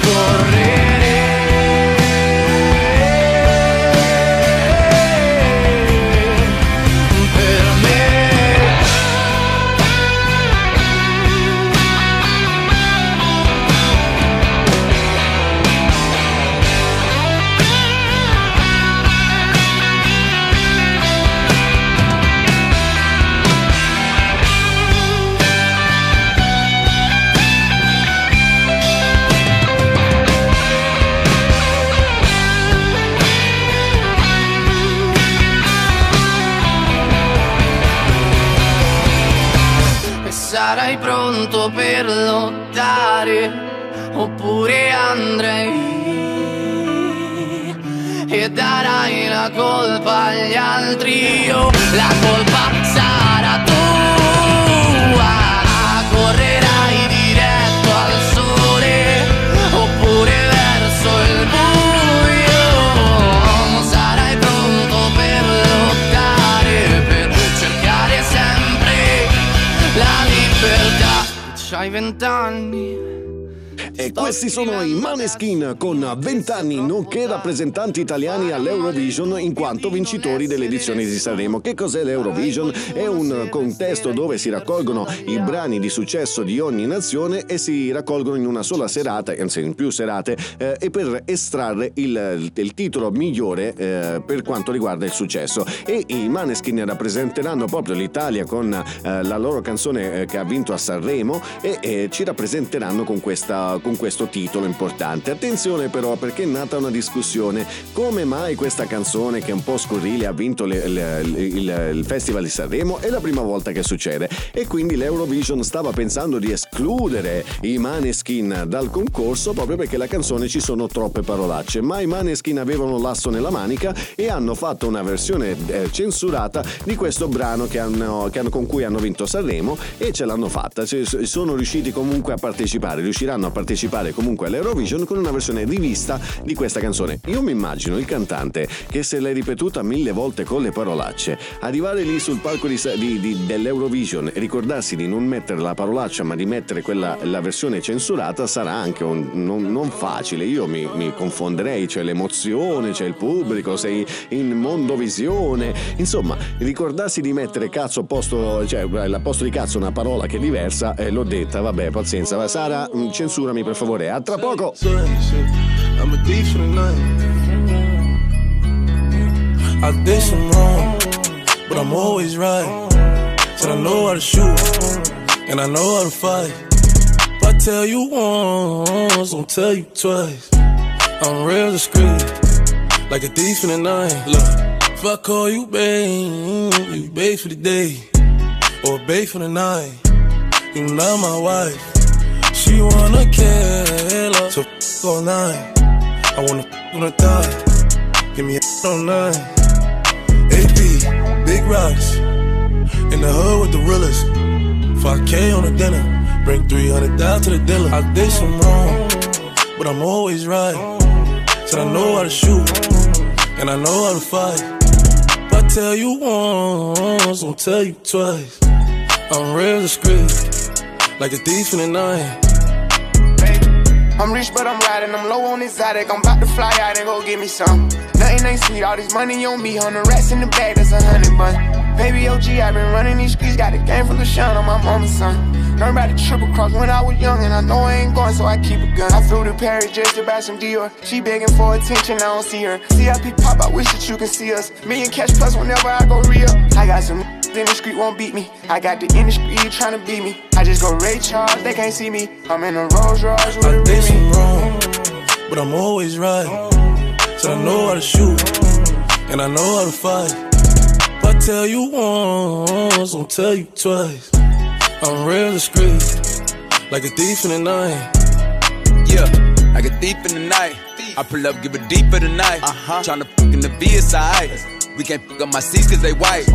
Correre colpa sarà tua. Correrai diretto al sole oppure verso il buio. Sarai pronto per lottare per cercare sempre la libertà. C'hai vent'anni questi sono i Maneskin con 20 anni, nonché rappresentanti italiani all'Eurovision in quanto vincitori delle edizioni di Sanremo. Che cos'è l'Eurovision? È un contesto dove si raccolgono i brani di successo di ogni nazione e si raccolgono in una sola serata, anzi in più serate, eh, e per estrarre il, il titolo migliore eh, per quanto riguarda il successo. E i Maneskin rappresenteranno proprio l'Italia con eh, la loro canzone eh, che ha vinto a Sanremo e eh, ci rappresenteranno con, questa, con questo titolo importante. Attenzione però perché è nata una discussione. Come mai questa canzone che è un po' scurrile ha vinto le- le- il, il Festival di Sanremo? È la prima volta che succede. E quindi l'Eurovision stava pensando di escludere i Maneskin dal concorso proprio perché la canzone ci sono troppe parolacce. Ma i Maneskin avevano l'asso nella manica e hanno fatto una versione eh, censurata di questo brano che hanno, che hanno- con cui hanno vinto Sanremo e ce l'hanno fatta. Cioè, sono riusciti comunque a partecipare riusciranno a partecipare comunque all'Eurovision con una versione rivista di questa canzone. Io mi immagino il cantante che se l'è ripetuta mille volte con le parolacce. Arrivare lì sul palco di, di- di- dell'Eurovision e ricordarsi di non mettere la parolaccia ma di mettere quella, la versione censurata sarà anche un- non, non facile. Io mi, mi confonderei c'è l'emozione c'è il pubblico sei in mondovisione. Insomma ricordarsi di mettere cazzo posto cioè al posto di cazzo una parola che è diversa e l'ho detta vabbè pazienza. Sara mm, censurami per favore a tra poco I'm a thief for the night. I did some wrong, but I'm always right. Said I know how to shoot, and I know how to fight. If I tell you once, I'll tell you twice. I'm real discreet, like a thief in the night. Look, if I call you babe, you babe for the day, or babe for the night. You not my wife. She wanna kill her, so f night. I wanna f on a thigh. Give me a on nine. AP, big rocks. In the hood with the realest. 5K on the dinner. Bring 300 down to the dealer. I did some wrong, but I'm always right. Said I know how to shoot, and I know how to fight. If I tell you once, I'll tell you twice. I'm real discreet, like a thief in the night. I'm rich, but I'm riding. I'm low on exotic. I'm about to fly out and go get me some. Nothing ain't sweet. All this money on me. Hundred rats in the bag. That's a hundred bun. Baby OG, i been running these streets, got a game from the shine on my mama's son. Learned about the triple cross when I was young, and I know I ain't going, so I keep a gun. I flew to Paris just to buy some Dior. She begging for attention, I don't see her. Pick pop, I wish that you can see us. Million cash plus whenever I go real. I got some in the street won't beat me. I got the industry trying to beat me. I just go Ray Charles, they can't see me. I'm in a Rolls Royce with a I did some wrong, but I'm always right. So I know how to shoot, and I know how to fight. If I tell you once, I'll tell you twice. I'm real discreet, like a thief in the night. Yeah, like a thief in the night. I pull up, give it deep for the night. Uh-huh. Tryna fuck in the VSI. We can't fuck up my seats cause they white.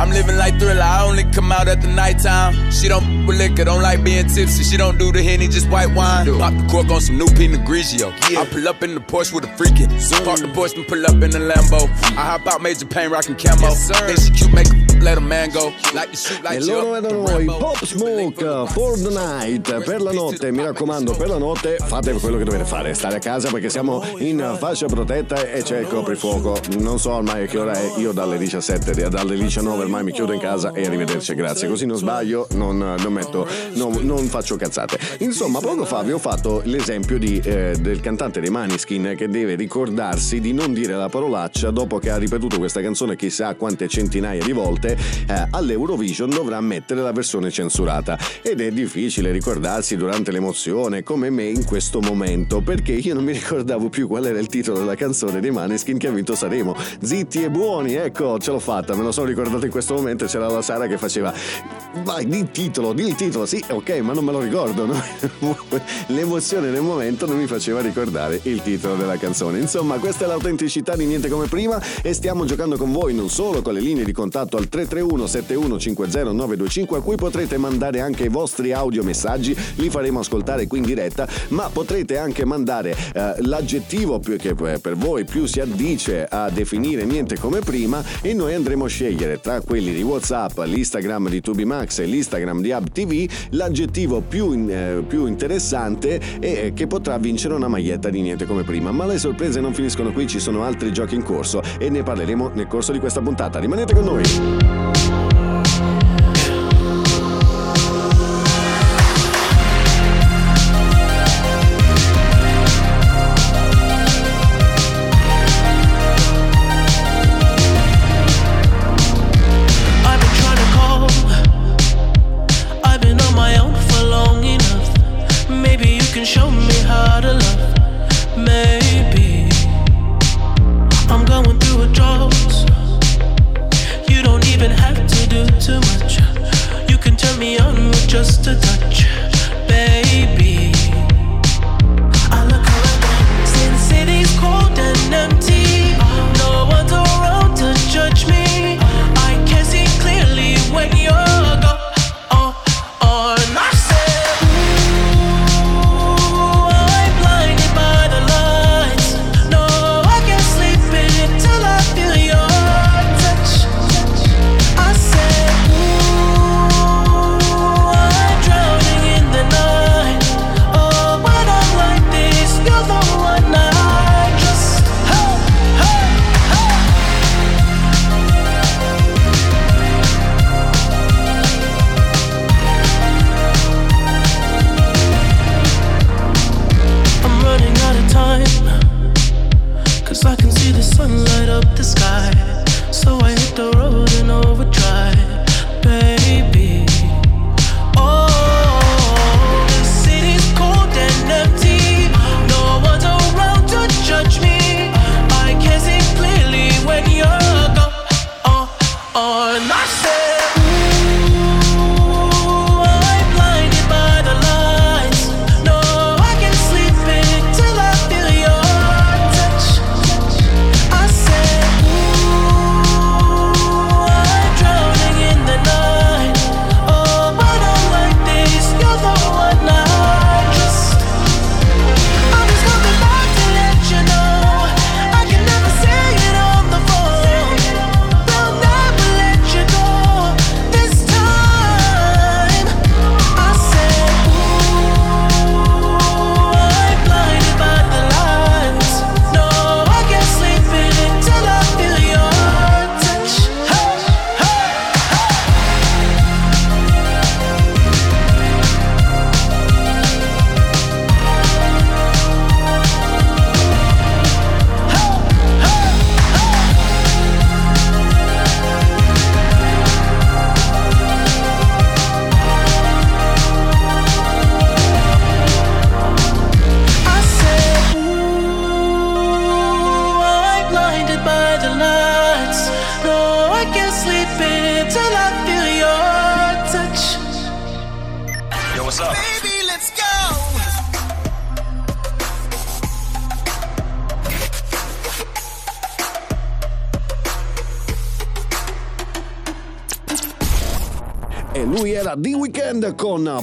I'm living like thriller, I only come out at the nighttime. She don't with liquor, don't like being tipsy. She don't do the henny, just white wine. Pop the cork on some new Pinot Grigio. I pull up in the Porsche with a freakin'. Park the Porsche and pull up in the Lambo. I hop out, major pain, rockin' camo. Then she cute, make a f- let a man go. Like the shoot, like E loro erano noi, Pop Smoke for the night, per la notte, mi raccomando, per la notte fate quello che dovete fare, stare a casa perché siamo in fascia protetta e c'è il coprifuoco. Non so ormai che ora è, io dalle 17, dalle 19 ormai mi chiudo in casa e arrivederci, grazie. Così non sbaglio, non, non metto, non, non faccio cazzate. Insomma, poco fa vi ho fatto l'esempio di, eh, del cantante dei Maniskin che deve ricordarsi di non dire la parolaccia dopo che ha ripetuto questa canzone chissà quante centinaia di volte eh, all'Eurovision dovrà mettere la versione censurata. Ed è difficile ricordarsi durante l'emozione come me in questo momento perché io non mi ricordavo più qual era il titolo della canzone dei Maneskin che ha vinto Saremo zitti e buoni ecco ce l'ho fatta me lo sono ricordato in questo momento c'era la Sara che faceva vai di titolo di titolo sì ok ma non me lo ricordo no? l'emozione nel momento non mi faceva ricordare il titolo della canzone. Insomma questa è l'autenticità di niente come prima e stiamo giocando con voi non solo con le linee di contatto al 331 7150 925 a cui potrete mandare anche i vostri audio messaggi. Li faremo ascoltare qui in diretta ma potrete anche mandare eh, l'aggettivo che eh, per voi più si addice a definire niente come prima e noi andremo a scegliere tra quelli di Whatsapp l'Instagram di Tubimax e l'Instagram di Hub TV l'aggettivo più, in- eh, più interessante e eh, che potrà vincere una maglietta di niente come prima. Ma le sorprese non finiscono qui ci sono altri giochi in corso e ne parleremo nel corso di questa puntata. Rimanete con noi Thank you.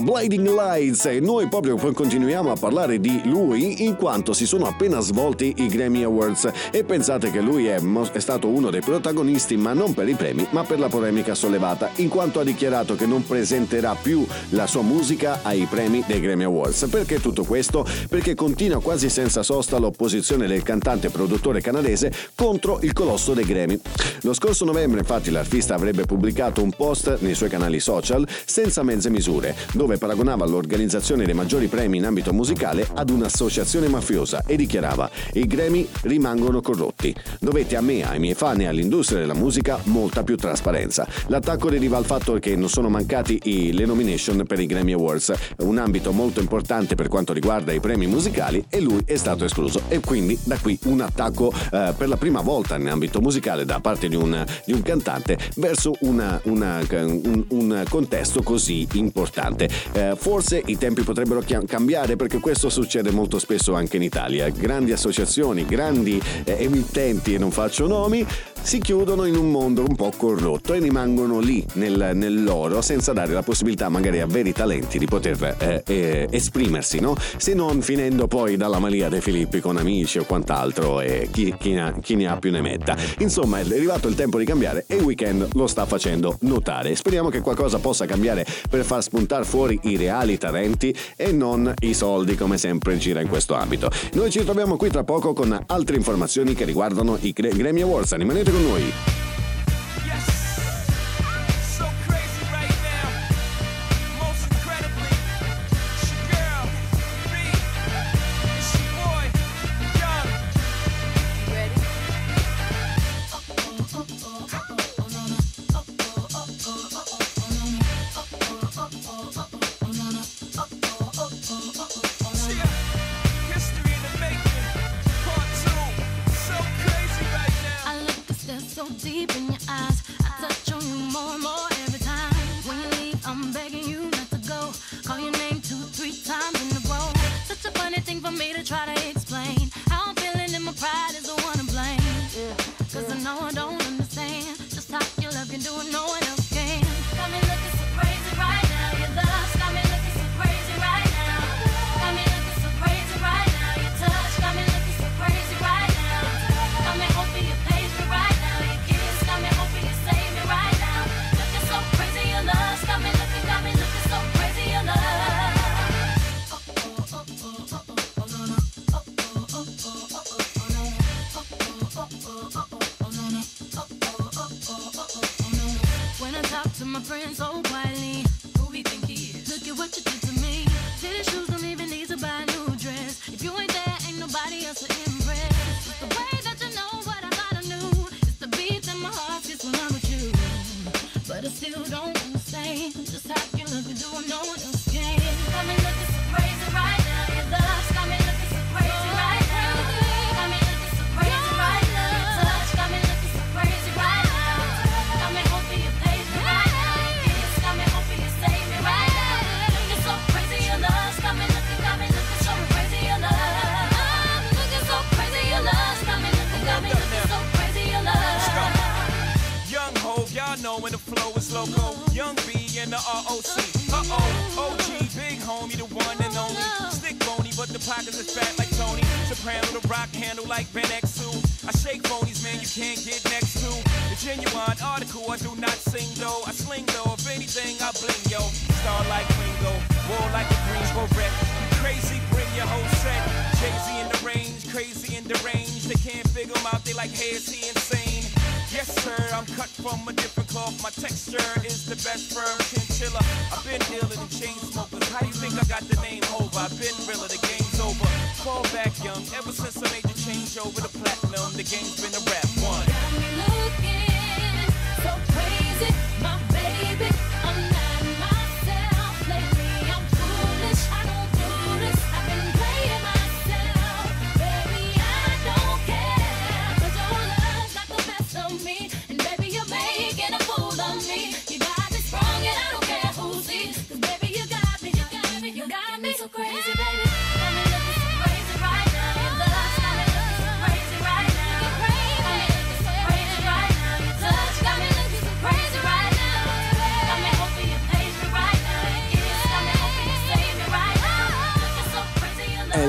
Con Lights e noi proprio continuiamo a parlare di lui in quanto si sono appena svolti i Grammy Awards e pensate che lui è, è stato uno dei protagonisti ma non per i premi ma per la polemica sollevata in quanto ha dichiarato che non presenterà più la sua musica ai premi dei Grammy Awards. Perché tutto questo? Perché continua quasi senza sosta l'opposizione del cantante e produttore canadese contro il colosso dei Grammy. Lo scorso novembre infatti l'artista avrebbe pubblicato un post nei suoi canali social senza mezze misure, dove paragonava l'organizzazione dei maggiori premi in ambito musicale ad un'associazione mafiosa e dichiarava i Grammy rimangono corrotti. Dovete a me, ai miei fan e all'industria della musica molta più trasparenza. L'attacco deriva dal fatto che non sono mancati i- le nomination per i Grammy Awards, un ambito molto importante per quanto riguarda i premi musicali e lui è stato escluso e quindi da qui un attacco eh, per la prima volta in ambito musicale da parte di un, di un cantante verso una- una- un, un contesto così importante. Eh, forse i tempi potrebbero cambiare perché questo succede molto spesso anche in Italia. Grandi associazioni, grandi eh, emittenti, e non faccio nomi, si chiudono in un mondo un po' corrotto e rimangono lì nel, nel senza dare la possibilità magari a veri talenti di poter eh, eh, esprimersi, no? Se non finendo poi dalla Malia dei Filippi con amici o quant'altro e chi, chi ne ha- chi ne ha più ne metta. Insomma, è arrivato il tempo di cambiare e il weekend lo sta facendo notare. Speriamo che qualcosa possa cambiare per far spuntare fuori i reali talenti e non i soldi come sempre gira in questo ambito. Noi ci troviamo qui tra poco con altre informazioni che riguardano i Gra- Grammy Awards. Rimanete con to my friends so quietly, who we think he is? Look at what you did to me. Fitted shoes don't even need to buy a loco. Young B and the ROC. Uh oh, OG, big homie, the one and only. Stick bony, but the pockets is fat like Tony. Soprano, the rock handle like Ben X2. I shake phonies, man, you can't get next to. The genuine article, I do not sing though. I sling though, if anything, I bling yo. Star like Ringo, war like a Greensboro. You crazy, bring your whole set. Jay Z in the range, crazy in the range. They can't figure him out, they like, hey, is he insane? Yes, sir, I'm cut from a different cloth. My texture is the best firm chinchilla. I've been dealer than chain smokers. How you think I got the name over? I've been realer, the game's over. Fall back young, ever since I made the change over to platinum, the game's been a rap one. Got me looking so crazy, my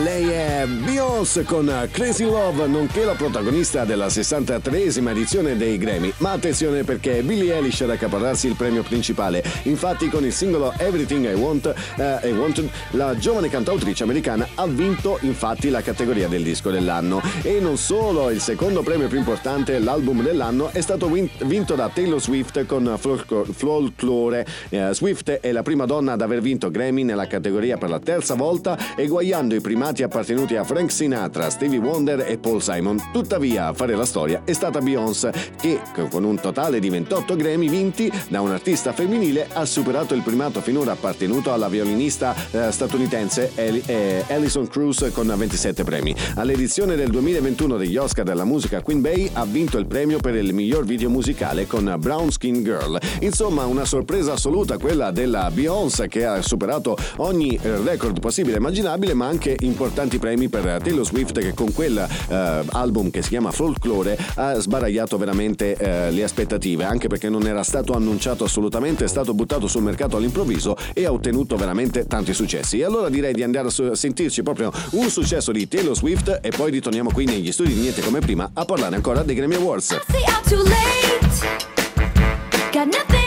lei è Beyoncé con Crazy Love, nonché la protagonista della 63esima edizione dei Grammy. Ma attenzione perché è Billie Eilish ad accaparrarsi il premio principale. Infatti con il singolo Everything I Want, uh, I Wanted, la giovane cantautrice americana ha vinto infatti la categoria del disco dell'anno. E non solo, il secondo premio più importante, l'album dell'anno, è stato win- vinto da Taylor Swift con Folklore. Uh, Swift è la prima donna ad aver vinto Grammy nella categoria per la terza volta, eguagliando i primati formati appartenuti a Frank Sinatra, Stevie Wonder e Paul Simon. Tuttavia a fare la storia è stata Beyoncé, che con un totale di 28 Grammy vinti da un artista femminile ha superato il primato finora appartenuto alla violinista eh, statunitense Eli, eh, Alison Cruz con 27 premi. All'edizione del 2021 degli Oscar della musica Queen Bay ha vinto il premio per il miglior video musicale con Brown Skin Girl. Insomma, una sorpresa assoluta quella della Beyoncé che ha superato ogni eh, record possibile e immaginabile, ma anche importante importanti premi per Taylor Swift che con quel eh, album che si chiama Folklore ha sbaragliato veramente eh, le aspettative, anche perché non era stato annunciato assolutamente, è stato buttato sul mercato all'improvviso e ha ottenuto veramente tanti successi. E allora direi di andare a sentirci proprio un successo di Taylor Swift e poi ritorniamo qui negli studi di Niente come prima a parlare ancora dei Grammy Awards. I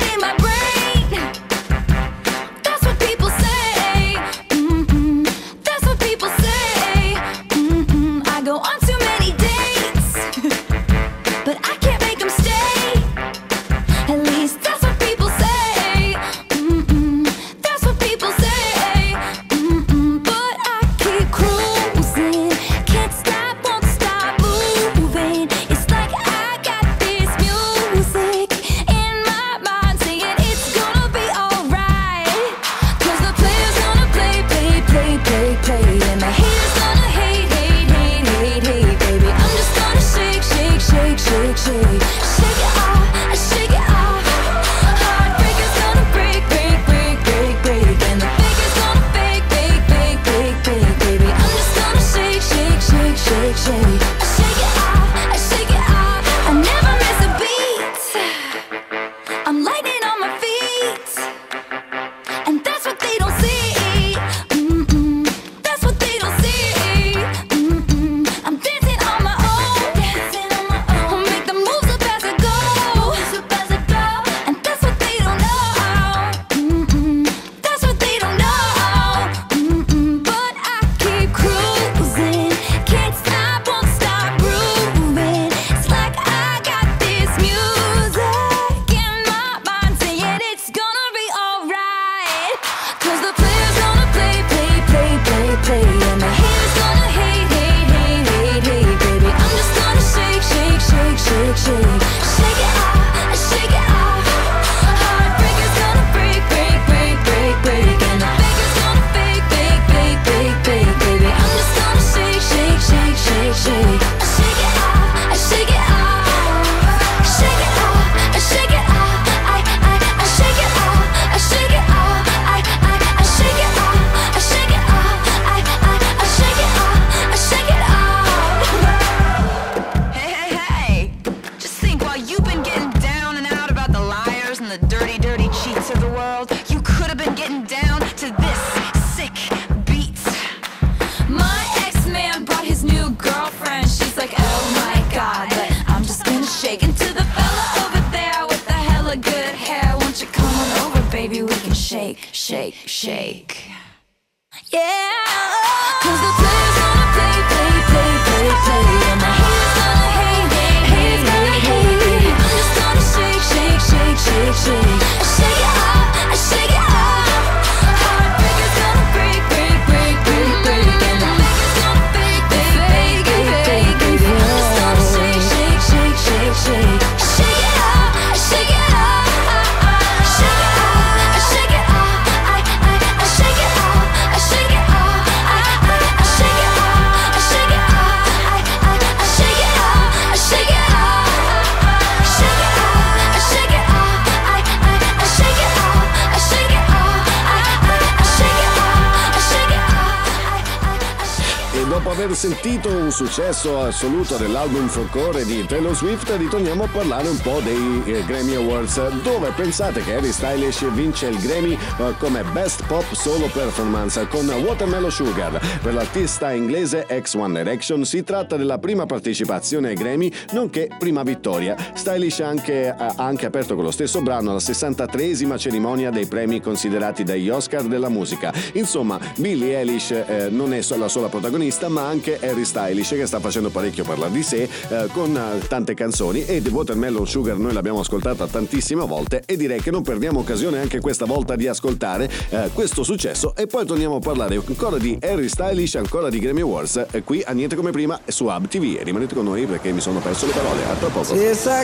successo assoluto dell'album Folklore di Taylor Swift, ritorniamo a parlare un po' dei eh, Grammy Awards, dove pensate che Harry Stylish vince il Grammy eh, come Best Pop Solo Performance con Watermelon Sugar. Per l'artista inglese ex One Direction si tratta della prima partecipazione ai Grammy, nonché prima vittoria. Stylish ha anche, ha anche aperto con lo stesso brano la 63esima cerimonia dei premi considerati dagli Oscar della musica. Insomma, Billie Eilish eh, non è la sola protagonista, ma anche Harry Stylish che sta facendo parecchio parlare di sé eh, con eh, tante canzoni e The Watermelon Sugar noi l'abbiamo ascoltata tantissime volte e direi che non perdiamo occasione anche questa volta di ascoltare eh, questo successo e poi torniamo a parlare ancora di Harry Stylish, ancora di Grammy Awards eh, qui a Niente Come Prima su Hub TV e rimanete con noi perché mi sono perso le parole. A tra poco.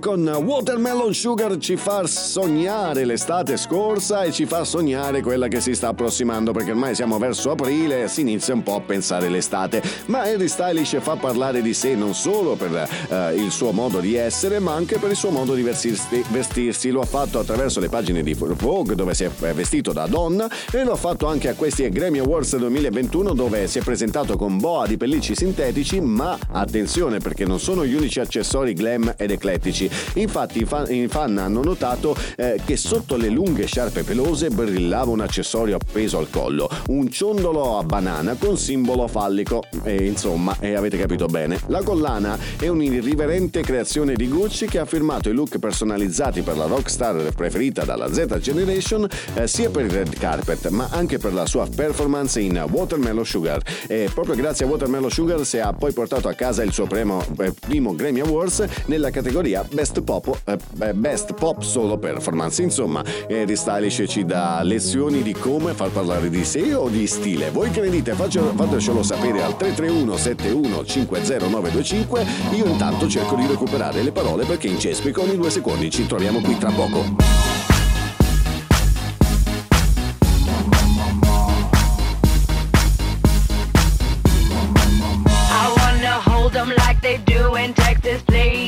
con Watermelon Sugar ci fa sognare l'estate scorsa e ci fa sognare quella che si sta approssimando perché ormai siamo verso aprile e si inizia un po' a pensare l'estate. Ma Harry Stylish fa parlare di sé non solo per eh, il suo modo di essere ma anche per il suo modo di vestirsi, vestirsi. Lo ha fatto attraverso le pagine di Vogue dove si è vestito da donna e lo ha fatto anche a questi Grammy Awards 2021 dove si è presentato con boa di pellicci sintetici ma attenzione perché non sono gli unici accessori glam ed eclettici. Infatti i fan hanno notato eh, che sotto le lunghe sciarpe pelose brillava un accessorio appeso al collo, un ciondolo a banana con simbolo fallico. E insomma, e avete capito bene. La collana è un'irriverente creazione di Gucci che ha firmato i look personalizzati per la rockstar preferita dalla Z Generation eh, sia per il red carpet ma anche per la sua performance in Watermelon Sugar. E proprio grazie a Watermelon Sugar si è poi portato a casa il suo primo, eh, primo Grammy Awards nella categoria Best Pop, eh, Best Pop Solo Performance. Insomma, Harry Stylish ci dà lezioni di come far parlare di sé o di stile. Voi che ne dite? Fatecelo sapere al 331 71 50925. Io intanto cerco di recuperare le parole perché in cespico ogni due secondi ci troviamo qui tra poco. I wanna hold them like they do in Texas, please.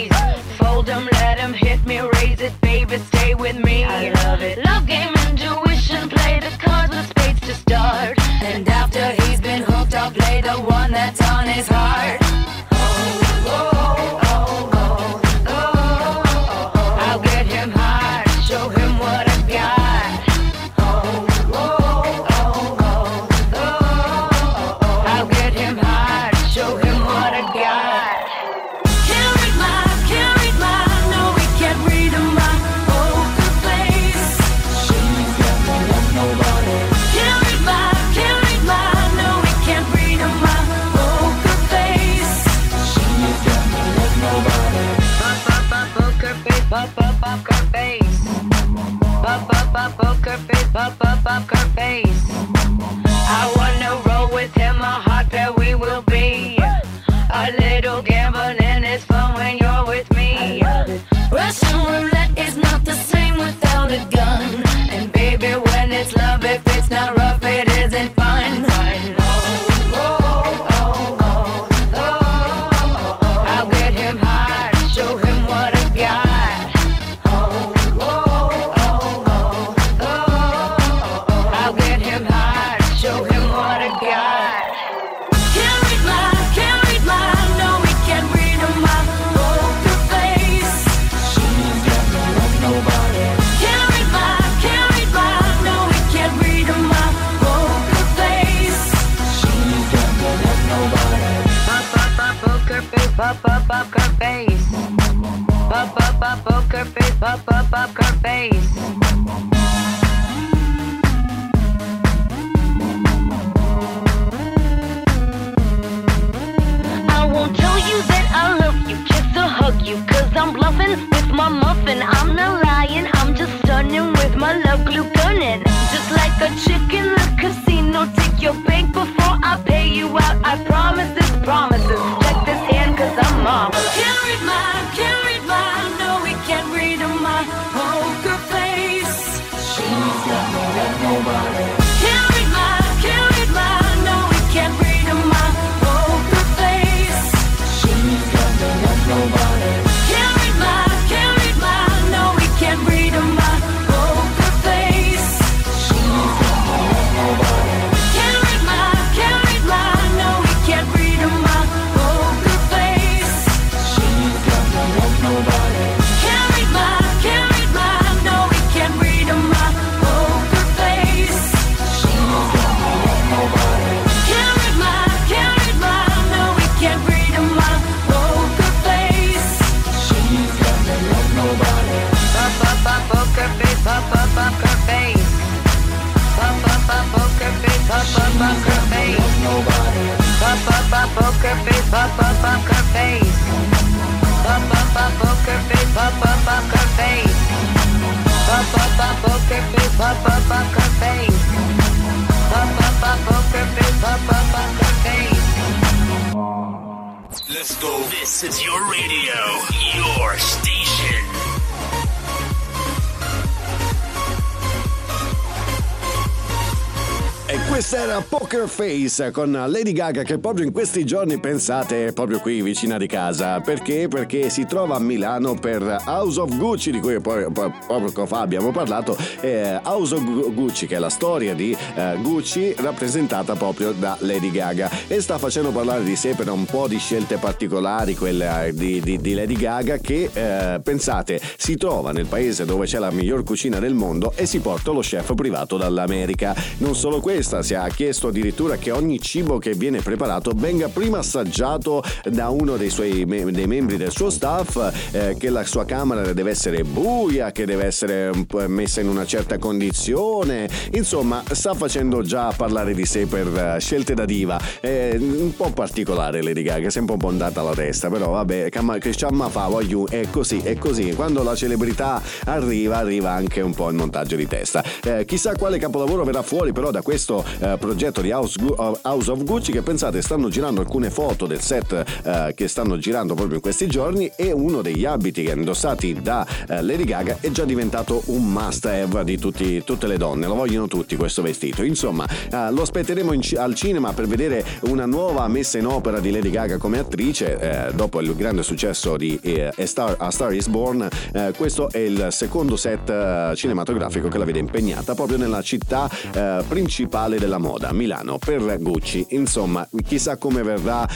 Face con Lady Gaga che proprio in questi giorni pensate è proprio qui vicina di casa. Perché? Perché si trova a Milano per House of Gucci di cui poi, poi poco fa abbiamo parlato. Eh, House of Gu- Gucci che è la storia di eh, Gucci rappresentata proprio da Lady Gaga e sta facendo parlare di sé per un po' di scelte particolari, quelle eh, di, di- di Lady Gaga che eh, pensate si trova nel paese dove c'è la miglior cucina del mondo e si porta lo chef privato dall'America. Non solo questa, si è chiesto addirittura che ogni cibo che viene preparato venga prima assaggiato da uno dei suoi dei membri del suo staff, eh, che la sua camera deve essere buia, che deve essere po' messa in una certa condizione. Insomma, sta facendo già parlare di sé per eh, scelte da diva. È un po' particolare Lady Gaga, è sempre un po' andata alla testa, però vabbè, che ciamma fa, voglio, è così, è così. Quando la celebrità arriva, arriva anche un po' il montaggio di testa. Eh, chissà quale capolavoro verrà fuori però da questo eh, progetto di House, House of Gucci che pensate stanno girando alcune foto del set eh, che stanno girando proprio in questi giorni e uno degli abiti indossati da eh, Lady Gaga è già diventato un must have di tutti- tutte le donne, lo vogliono tutti questo vestito. Insomma, eh, lo aspetteremo in al cinema per vedere una nuova messa in opera di Lady Gaga come attrice eh, dopo il grande successo di eh, A, Star, A Star is Born. eh, questo è il secondo set eh, cinematografico che la vede impegnata proprio nella città eh, principale della moda, Milano, per Gucci. Insomma, chissà come verrà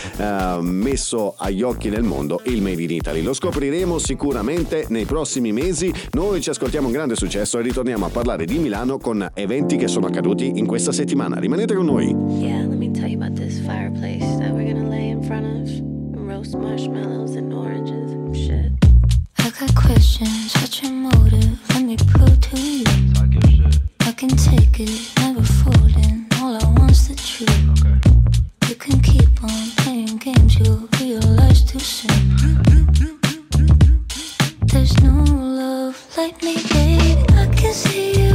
messo agli occhi del mondo il Made in Italy. Lo scopriremo sicuramente nei prossimi mesi. Noi ci ascoltiamo un grande successo e ritorniamo a parlare di Milano con eventi che sono accaduti in questa settimana. Rimanete con noi. Yeah, let me tell you about this fireplace that we're gonna lay in front of and roast marshmallows and oranges and shit. I got questions, what's your motive? Let me prove to you. I can take it, never folding. All I want's the truth. You can keep on playing games, you'll realize too soon. There's no like me, baby. Can see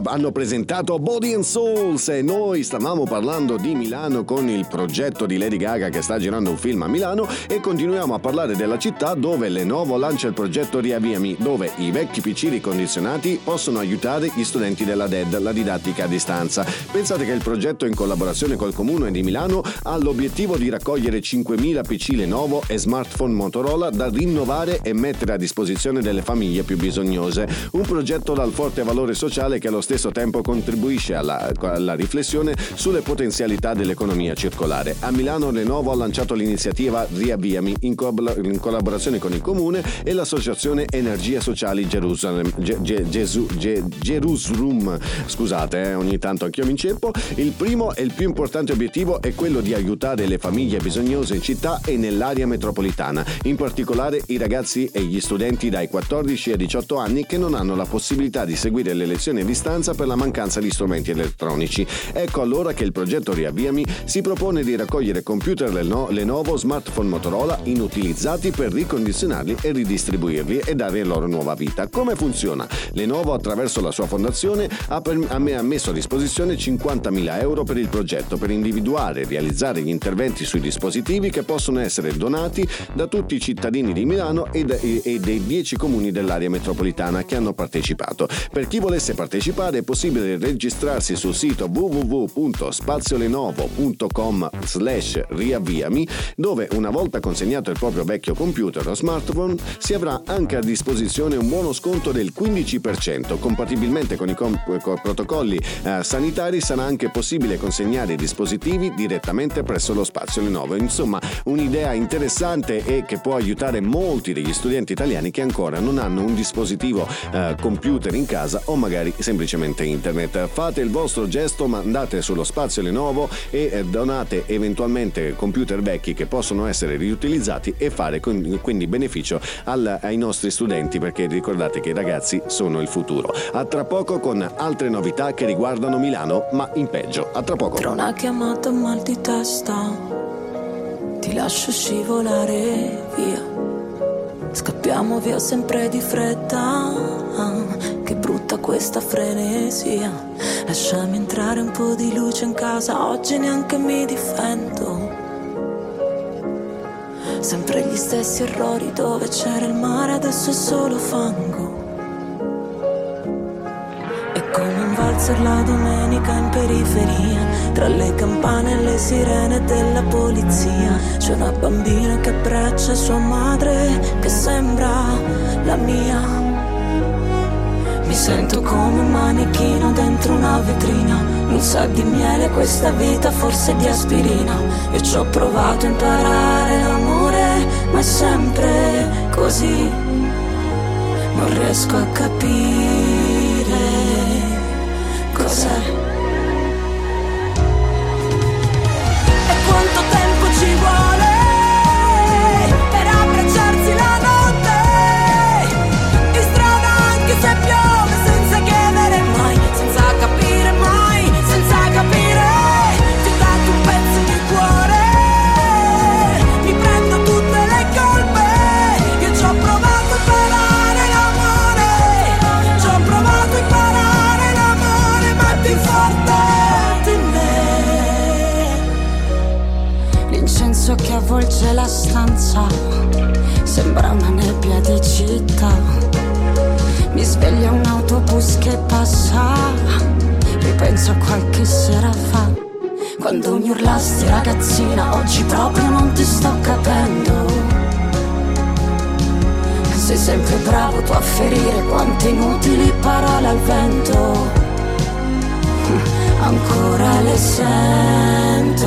Oranges hanno presentato Body and Souls e noi stavamo parlando di Milano con il progetto di Lady Gaga che sta girando un film a Milano e continuiamo a parlare della città dove Lenovo lancia il progetto Riavviami dove i vecchi PC ricondizionati possono aiutare gli studenti della DED, la didattica a distanza. Pensate che il progetto in collaborazione col comune di Milano ha l'obiettivo di raccogliere 5.000 PC Lenovo e smartphone Motorola da rinnovare e mettere a disposizione delle famiglie più bisognose. Un progetto dal forte valore sociale che allo stesso tempo contribuisce alla, alla riflessione sulle potenzialità dell'economia circolare. A Milano Lenovo ha lanciato l'iniziativa Riavviami in, co- in collaborazione con il comune e l'associazione Energie Sociali Gerusalem, Ge- Ge- Gesu- Ge- Jerusalem. Scusate, eh, ogni tanto anch'io mi inceppo. Il primo e il più importante obiettivo è quello di aiutare le famiglie bisognose in città e nell'area metropolitana, in particolare i ragazzi e gli studenti dai 14 ai 18 anni che non hanno la possibilità di seguire le lezioni a distanza per la mancanza di strumenti elettronici. Ecco allora che il progetto Riavviami si propone di raccogliere computer Leno- Lenovo, smartphone Motorola inutilizzati per ricondizionarli e ridistribuirli e dare loro nuova vita. Come funziona? Lenovo attraverso la sua fondazione ha, per- ha me- ha messo a disposizione 50.000 euro per il progetto per individuare e realizzare gli interventi sui dispositivi che possono essere donati da tutti i cittadini di Milano e, da- e dei 10 comuni dell'area metropolitana che hanno partecipato. Per chi volesse partecipare è possibile registrarsi sul sito www.spaziolenovo.com slash riavviami dove una volta consegnato il proprio vecchio computer o smartphone si avrà anche a disposizione un buono sconto del 15%. Compatibilmente con i com- con protocolli eh, sanitari sarà anche possibile consegnare i dispositivi direttamente presso lo spazio Lenovo. Insomma, un'idea interessante e che può aiutare molti degli studenti italiani che ancora non hanno un dispositivo eh, computer in casa o magari semplicemente internet. Fate il vostro gesto, mandate sullo spazio Lenovo e eh, donate eventualmente computer vecchi che possono essere riutilizzati e fare quindi beneficio al- ai nostri studenti perché ricordate che i ragazzi sono il futuro. A tra poco con altre novità che riguardano Milano, ma in peggio. A tra poco. Tra una chiamata mal di testa Ti lascio scivolare via Scappiamo via sempre di fretta Che brutta questa frenesia Lasciami entrare un po' di luce in casa Oggi neanche mi difendo Sempre gli stessi errori dove c'era il mare Adesso è solo fango è come un valzer la domenica in periferia, tra le campane e le sirene della polizia. C'è una bambina che abbraccia sua madre, che sembra la mia. Mi sento come un manichino dentro una vetrina. Non sa di miele questa vita, forse di aspirina. Io ci ho provato a imparare l'amore, ma è sempre così. Non riesco a capire cos'è. Stanza sembra una nebbia di città. Mi sveglia un autobus che passa, ripenso a qualche sera fa. Quando mi urlasti ragazzina, oggi proprio non ti sto capendo. Sei sempre bravo tu a ferire quante inutili parole al vento. Ancora le sento.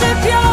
Anche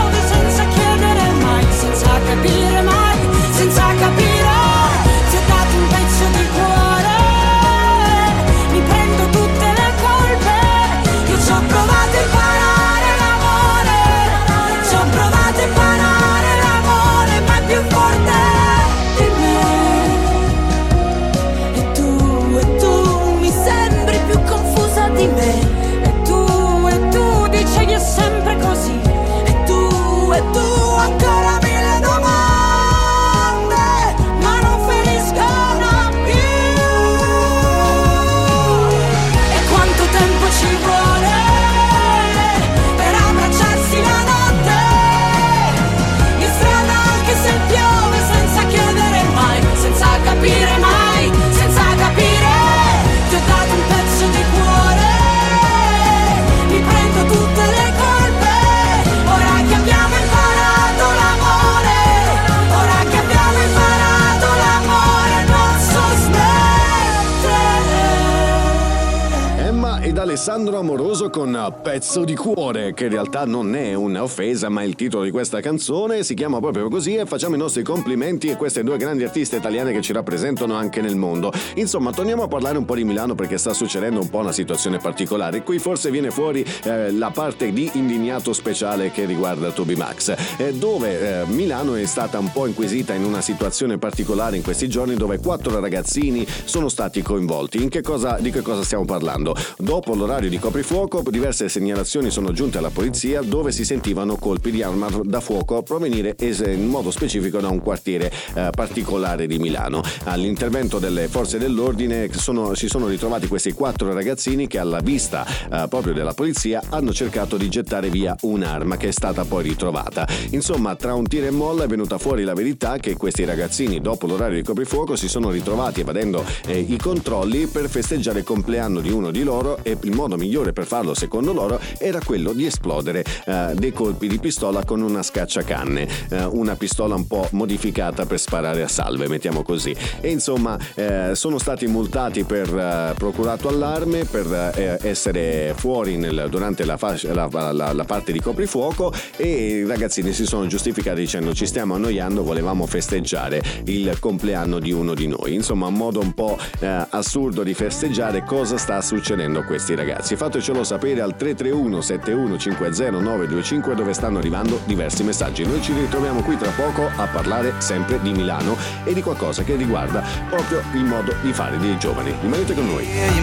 con Pezzo di cuore, che in realtà non è un'offesa, ma il titolo di questa canzone, si chiama proprio così e facciamo i nostri complimenti a queste due grandi artiste italiane che ci rappresentano anche nel mondo. Insomma, torniamo a parlare un po' di Milano perché sta succedendo un po' una situazione particolare. Qui forse viene fuori eh, la parte di indignato speciale che riguarda Toby Max, eh, dove eh, Milano è stata un po' inquisita in una situazione particolare in questi giorni dove quattro ragazzini sono stati coinvolti. In che cosa, di che cosa stiamo parlando? Dopo l'orario di coprifuoco, diverse segnalazioni sono giunte alla polizia dove si sentivano colpi di arma da fuoco provenire in modo specifico da un quartiere eh, particolare di Milano. All'intervento delle forze dell'ordine sono- si sono ritrovati questi quattro ragazzini che alla vista eh, proprio della polizia hanno cercato di gettare via un'arma che è stata poi ritrovata. Insomma, tra un tiro e molla è venuta fuori la verità che questi ragazzini dopo l'orario di coprifuoco si sono ritrovati evadendo eh, i controlli per festeggiare il compleanno di uno di loro e il modo migliore per farlo secondo loro era quello di esplodere eh, dei colpi di pistola con una scacciacanne, eh, una pistola un po' modificata per sparare a salve, mettiamo così. E insomma eh, sono stati multati per eh, procurato allarme, per eh, essere fuori nel- durante la, fascia- la- la- la parte di coprifuoco e i ragazzini si sono giustificati dicendo ci stiamo annoiando, volevamo festeggiare il compleanno di uno di noi. Insomma, un modo un po' eh, assurdo di festeggiare cosa sta succedendo a questi ragazzi. Fatecelo sapere al 331 7150 925 dove stanno arrivando diversi messaggi. Noi ci ritroviamo qui tra poco a parlare sempre di Milano e di qualcosa che riguarda proprio il modo di fare dei giovani. Rimanete con noi. Yeah.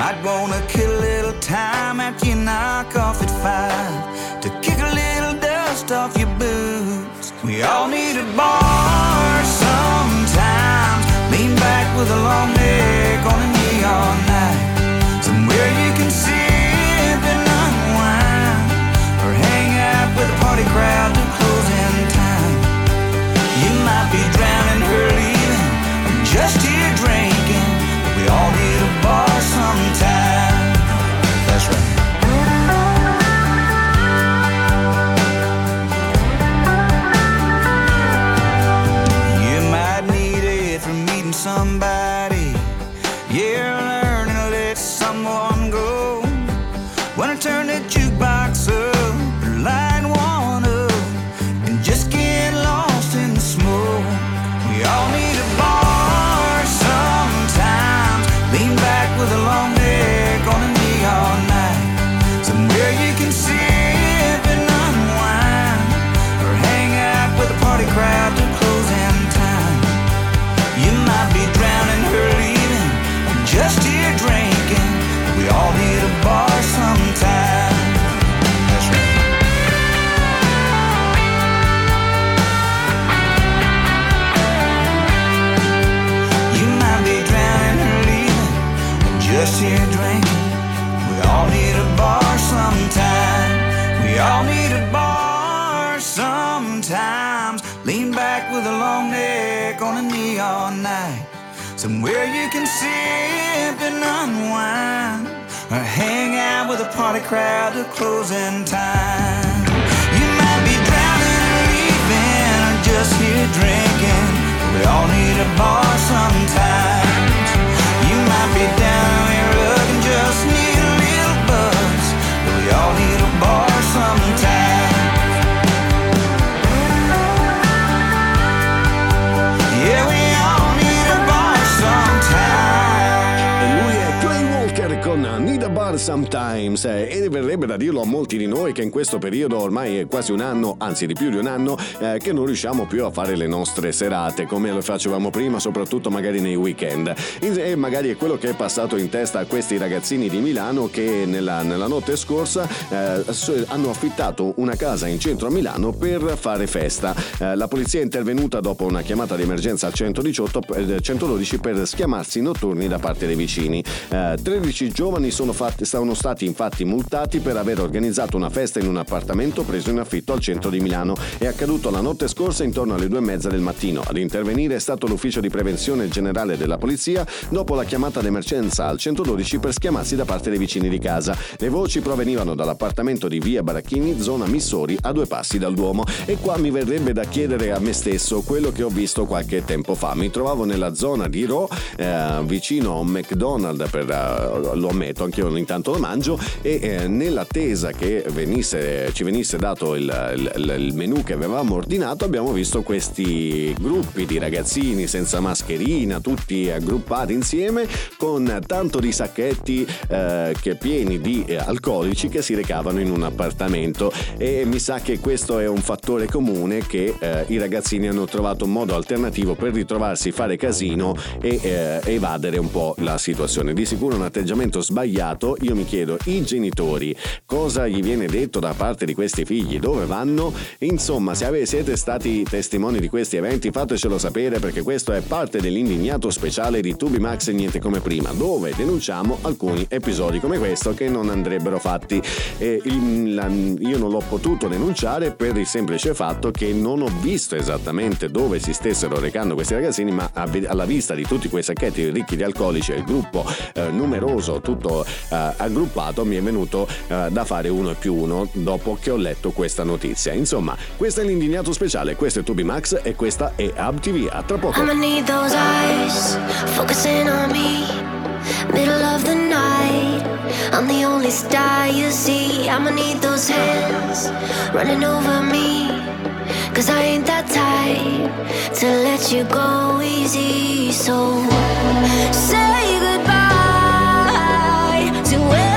Might wanna kill a little time after you knock off at five to kick a little dust off your boots. We all need a bar with a long neck on a neon night, somewhere you can sip and unwind, or hang out with a party crowd Or hang out with a party crowd till closing time. You might be drowning or leaving or just here drinking. We all need a bar Sometimes eh, e verrebbe da dirlo a molti di noi che in questo periodo ormai è quasi un anno, anzi di più di un anno, eh, che non riusciamo più a fare le nostre serate come lo facevamo prima, soprattutto magari nei weekend. E magari è quello che è passato in testa a questi ragazzini di Milano che nella, nella notte scorsa eh, hanno affittato una casa in centro a Milano per fare festa. Eh, la polizia è intervenuta dopo una chiamata di emergenza al 118, eh, 112 per schiamarsi notturni da parte dei vicini. Eh, 13 giovani sono fatti- sono stati infatti multati per aver organizzato una festa in un appartamento preso in affitto al centro di Milano. È accaduto la notte scorsa intorno alle due e mezza del mattino. Ad intervenire è stato l'ufficio di prevenzione generale della polizia dopo la chiamata d'emergenza al 112 per schiamarsi da parte dei vicini di casa. Le voci provenivano dall'appartamento di via Baracchini, zona Missori, a due passi dal Duomo. E qua mi verrebbe da chiedere a me stesso quello che ho visto qualche tempo fa. Mi trovavo nella zona di Ro, eh, vicino a un McDonald's, per, eh, lo ammetto, anche io ogni tanto lo mangio, e eh, nell'attesa che venisse- ci venisse dato il, il- il menù che avevamo ordinato, abbiamo visto questi gruppi di ragazzini senza mascherina, tutti aggruppati insieme, con tanto di sacchetti eh, che pieni di eh, alcolici che si recavano in un appartamento. E mi sa che questo è un fattore comune che eh, i ragazzini hanno trovato un modo alternativo per ritrovarsi, fare casino e eh, evadere un po' la situazione. Di sicuro un atteggiamento sbagliato. Io mi chiedo, i genitori, cosa gli viene detto da parte di questi figli? Dove vanno? Insomma, se siete stati testimoni di questi eventi, fatecelo sapere perché questo è parte dell'indignato speciale di Tubi Max e niente come prima, dove denunciamo alcuni episodi come questo che non andrebbero fatti. E il- la- io non l'ho potuto denunciare per il semplice fatto che non ho visto esattamente dove si stessero recando questi ragazzini, ma alla vista di tutti quei sacchetti ricchi di alcolici e il gruppo eh, numeroso, tutto eh, aggruppato, mi è venuto eh, da fare uno e più uno dopo che ho letto questa notizia. Insomma, questo è l'indignato speciale, questo è Tubi Max e questa è Hub TV. A tra poco. Middle of the night, I'm the only star you see. I'ma need those hands running over me. Cause I ain't that type to let you go easy. So say goodbye to every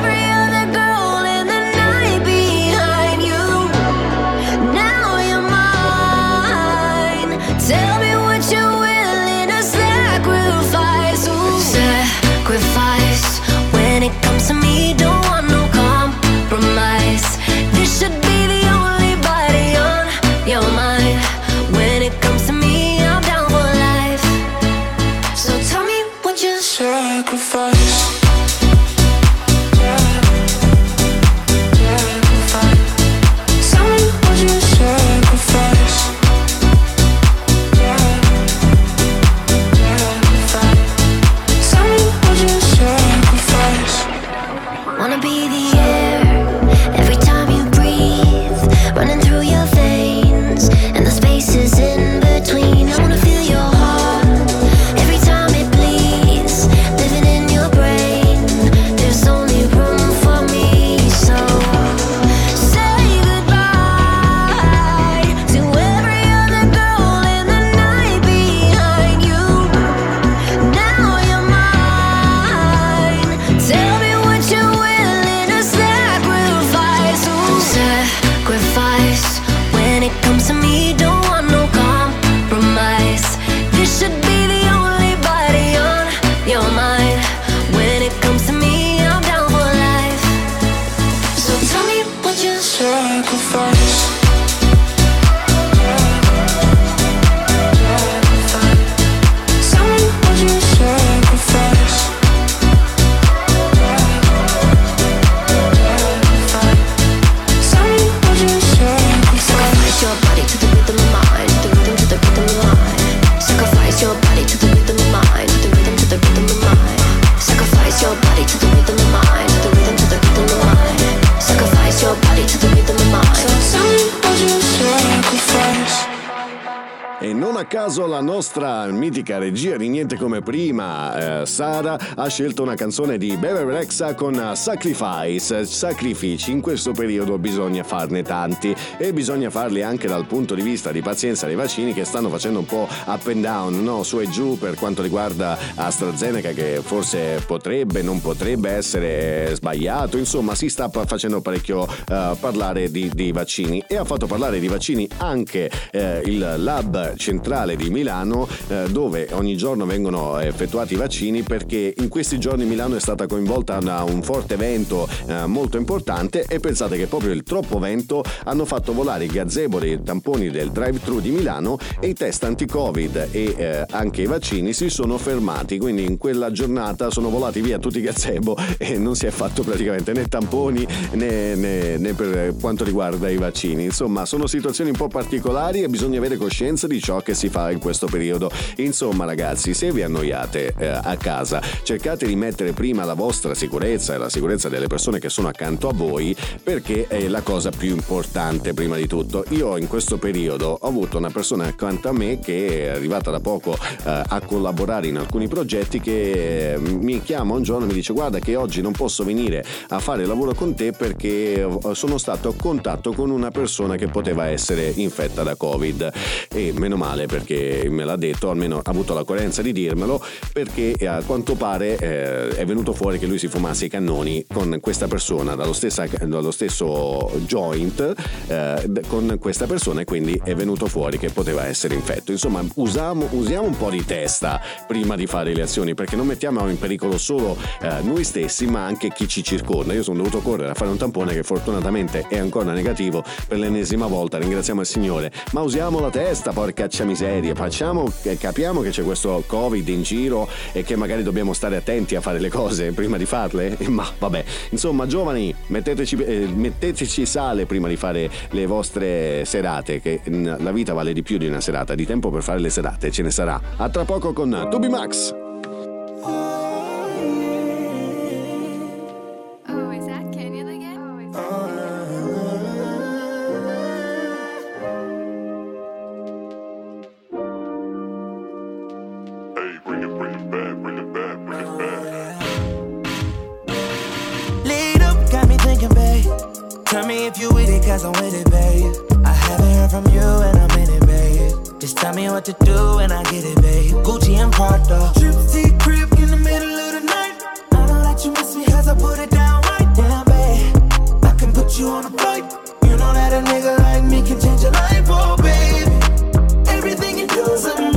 prima, eh, Sara, ha scelto una canzone di Bebe Rexha con eh, Sacrifice. Sacrifici in questo periodo bisogna farne tanti e bisogna farli anche dal punto di vista di pazienza dei vaccini che stanno facendo un po' up and down, no? su e giù per quanto riguarda AstraZeneca che forse potrebbe, non potrebbe essere sbagliato, insomma si sta facendo parecchio eh, parlare di, di vaccini. E ha fatto parlare di vaccini anche eh, il lab centrale di Milano eh, dove ogni giorno vengono effettuati i vaccini perché in questi giorni Milano è stata coinvolta da un forte vento eh, molto importante. E pensate che proprio il troppo vento hanno fatto volare i gazebo dei tamponi del drive-thru di Milano e i test anti-covid e eh, anche i vaccini si sono fermati. Quindi in quella giornata sono volati via tutti i gazebo e non si è fatto praticamente né tamponi né, né- né per quanto riguarda i vaccini. Insomma sono situazioni un po' particolari e bisogna avere coscienza di ciò che si fa in questo periodo. Insomma ragazzi se vi annoiate eh, a casa cercate di mettere prima la vostra sicurezza e la sicurezza delle persone che sono accanto a voi perché è la cosa più importante prima di tutto. Io in questo periodo ho avuto una persona accanto a me che è arrivata da poco eh, a collaborare in alcuni progetti che eh, mi chiama un giorno e mi dice guarda che oggi non posso venire a fare lavoro con te perché sono stato a contatto con una persona che poteva essere infetta da covid. E meno male perché me l'ha detto almeno ha avuto la coerenza di dirmelo perché eh, a quanto pare eh, è venuto fuori che lui si fumasse i cannoni con questa persona dallo, stessa- dallo stesso joint eh, d- con questa persona e quindi è venuto fuori che poteva essere infetto. Insomma usiamo, usiamo un po' di testa prima di fare le azioni perché non mettiamo in pericolo solo eh, noi stessi ma anche chi ci circonda. Io sono dovuto correre a fare un tampone che fortunatamente è ancora negativo per l'ennesima volta. Ringraziamo il Signore. Ma usiamo la testa porcaccia miseria. Facciamo eh, capiamo che c'è questo covid in giro e che magari dobbiamo stare attenti a fare le cose prima di farle? Ma vabbè. Insomma giovani metteteci, eh, metteteci sale prima di fare le vostre serate che la vita vale di più di una serata di tempo per fare le serate ce ne sarà. A tra poco con Tubi Max. Oh, if you cause I'm with it, babe. I haven't heard from you and I'm in it, babe. Just tell me what to do and I get it, babe. Gucci and Prada. Trip to crib in the middle of the night. I know that you miss me cause I put it down right down, babe. I can put you on a flight. You know that a nigga like me can change your life, oh, baby. Everything you do is amazing.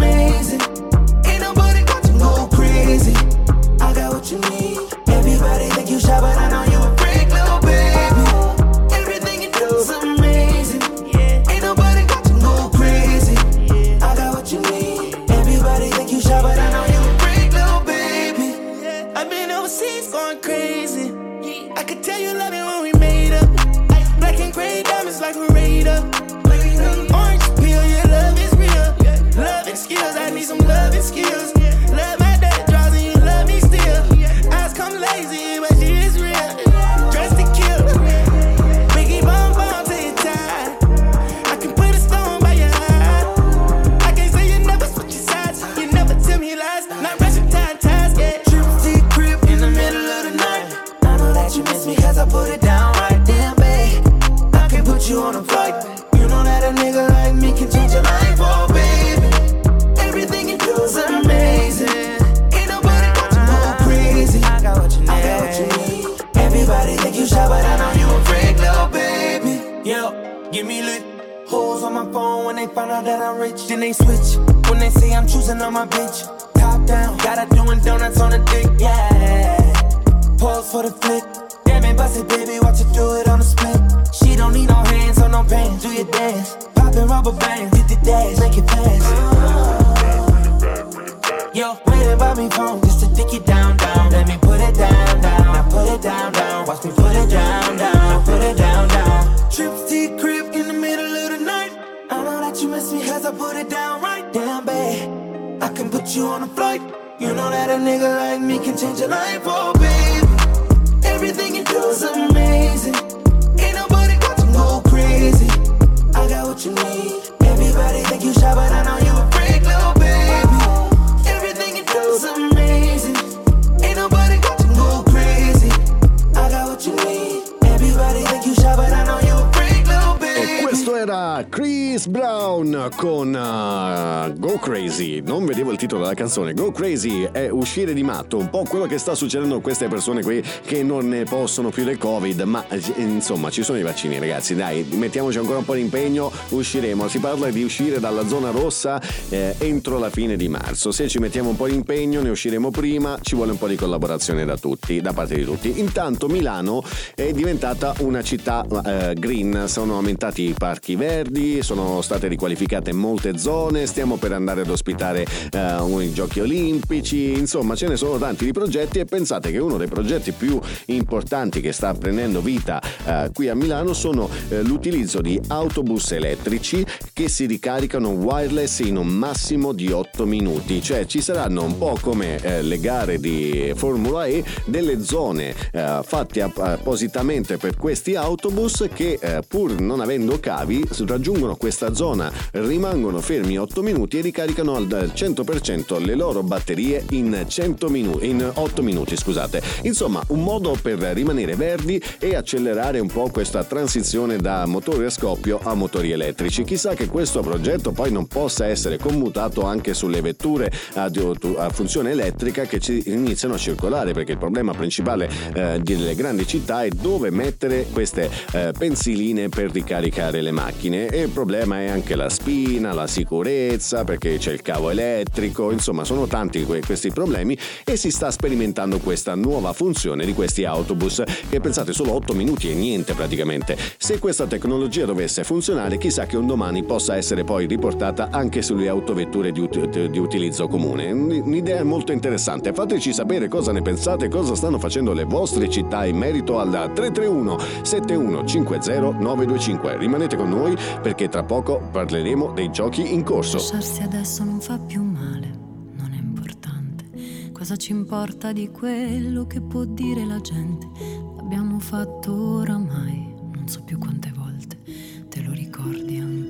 Canzone. Go Crazy è uscire di matto, un po' quello che sta succedendo a queste persone qui che non ne possono più del Covid, ma eh, insomma ci sono i vaccini ragazzi, dai, mettiamoci ancora un po' di impegno, usciremo. Si parla di uscire dalla zona rossa eh, entro la fine di marzo. Se ci mettiamo un po' di impegno ne usciremo prima, ci vuole un po' di collaborazione da tutti, da parte di tutti. Intanto Milano è diventata una città eh, green, sono aumentati i parchi verdi, sono state riqualificate molte zone, stiamo per andare ad ospitare eh, i giochi olimpici, insomma ce ne sono tanti di progetti e pensate che uno dei progetti più importanti che sta prendendo vita eh, qui a Milano sono eh, l'utilizzo di autobus elettrici che si ricaricano wireless in un massimo di 8 minuti, cioè ci saranno un po' come eh, le gare di Formula E delle zone eh, fatte app- appositamente per questi autobus che eh, pur non avendo cavi raggiungono questa zona, rimangono fermi 8 minuti e ricaricano al 100% le loro batterie in, 100 minu- in 8 minuti. Scusate. Insomma, un modo per rimanere verdi e accelerare un po' questa transizione da motori a scoppio a motori elettrici. Chissà che questo progetto poi non possa essere commutato anche sulle vetture a, a funzione elettrica che iniziano a circolare, perché il problema principale eh, delle grandi città è dove mettere queste eh, pensiline per ricaricare le macchine e il problema è anche la spina, la sicurezza, perché c'è il cavo elettrico, insomma sono tanti que- questi problemi e si sta sperimentando questa nuova funzione di questi autobus che pensate solo 8 minuti e niente praticamente. Se questa tecnologia dovesse funzionare chissà che un domani possa essere poi riportata anche sulle autovetture di, ut- di utilizzo comune. Un'idea molto interessante, fateci sapere cosa ne pensate, cosa stanno facendo le vostre città in merito al 331 7150 925. Rimanete con noi perché tra poco parleremo dei giochi in corso. Lasciarsi adesso non fa più male, non è importante. Cosa ci importa di quello che può dire la gente? L'abbiamo fatto oramai, non so più quante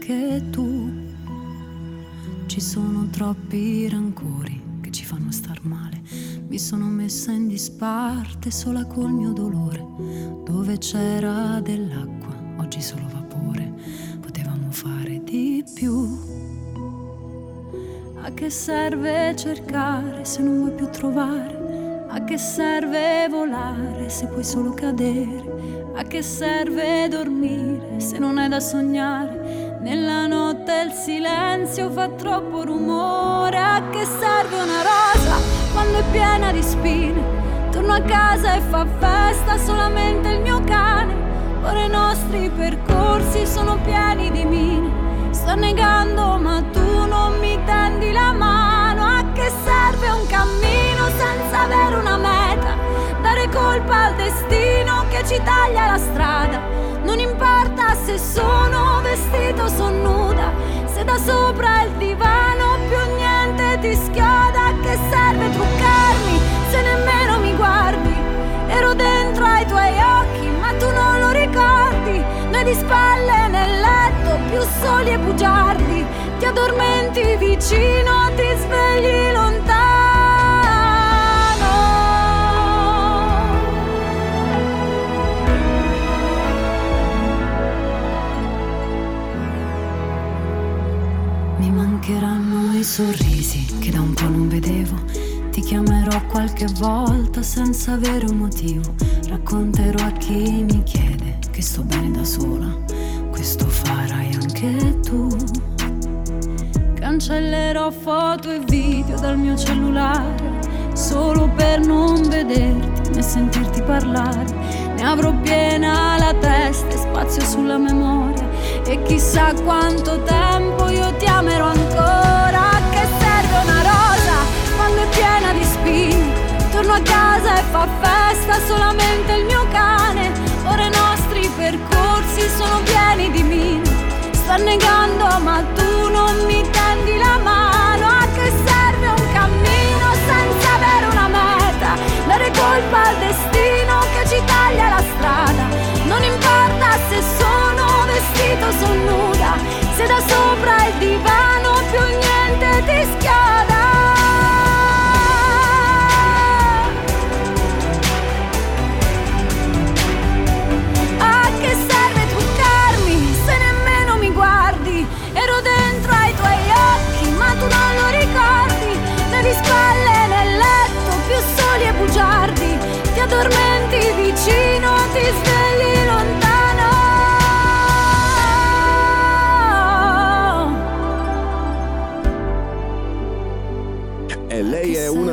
anche tu? Ci sono troppi rancori che ci fanno star male. Mi sono messa in disparte sola col mio dolore. Dove c'era dell'acqua, oggi solo vapore. Potevamo fare di più. A che serve cercare se non vuoi più trovare? A che serve volare se puoi solo cadere? A che serve dormire se non è da sognare? Nella notte il silenzio fa troppo rumore. A che serve una rosa quando è piena di spine? Torno a casa e fa festa solamente il mio cane. Ora i nostri percorsi sono pieni di mine. Sto negando ma tu non mi tendi la mano. A che serve un cammino senza avere una meta? Colpa al destino che ci taglia la strada. Non importa se sono vestito o son nuda. Se da sopra il divano più niente ti schioda. Che serve truccarmi se nemmeno mi guardi? Ero dentro ai tuoi occhi ma tu non lo ricordi. Noi di spalle nel letto più soli e bugiardi. Ti addormenti vicino, ti svegli lontano. Mancheranno i sorrisi che da un po' non vedevo. Ti chiamerò qualche volta senza avere un motivo. Racconterò a chi mi chiede che sto bene da sola. Questo farai anche tu. Cancellerò foto e video dal mio cellulare solo per non vederti né sentirti parlare. Avrò piena la testa e spazio sulla memoria. E chissà quanto tempo io ti amerò ancora. Che serve una rosa quando è piena di spine? Torno a casa e fa festa solamente il mio cane. Ora i nostri percorsi sono pieni di mine. Sto negando ma tu non mi tendi la mano. A che serve un cammino senza avere una meta? Dare colpa al destino taglia la strada. Non importa se sono vestito o son nuda. Se da sopra il divano più niente ti schioda.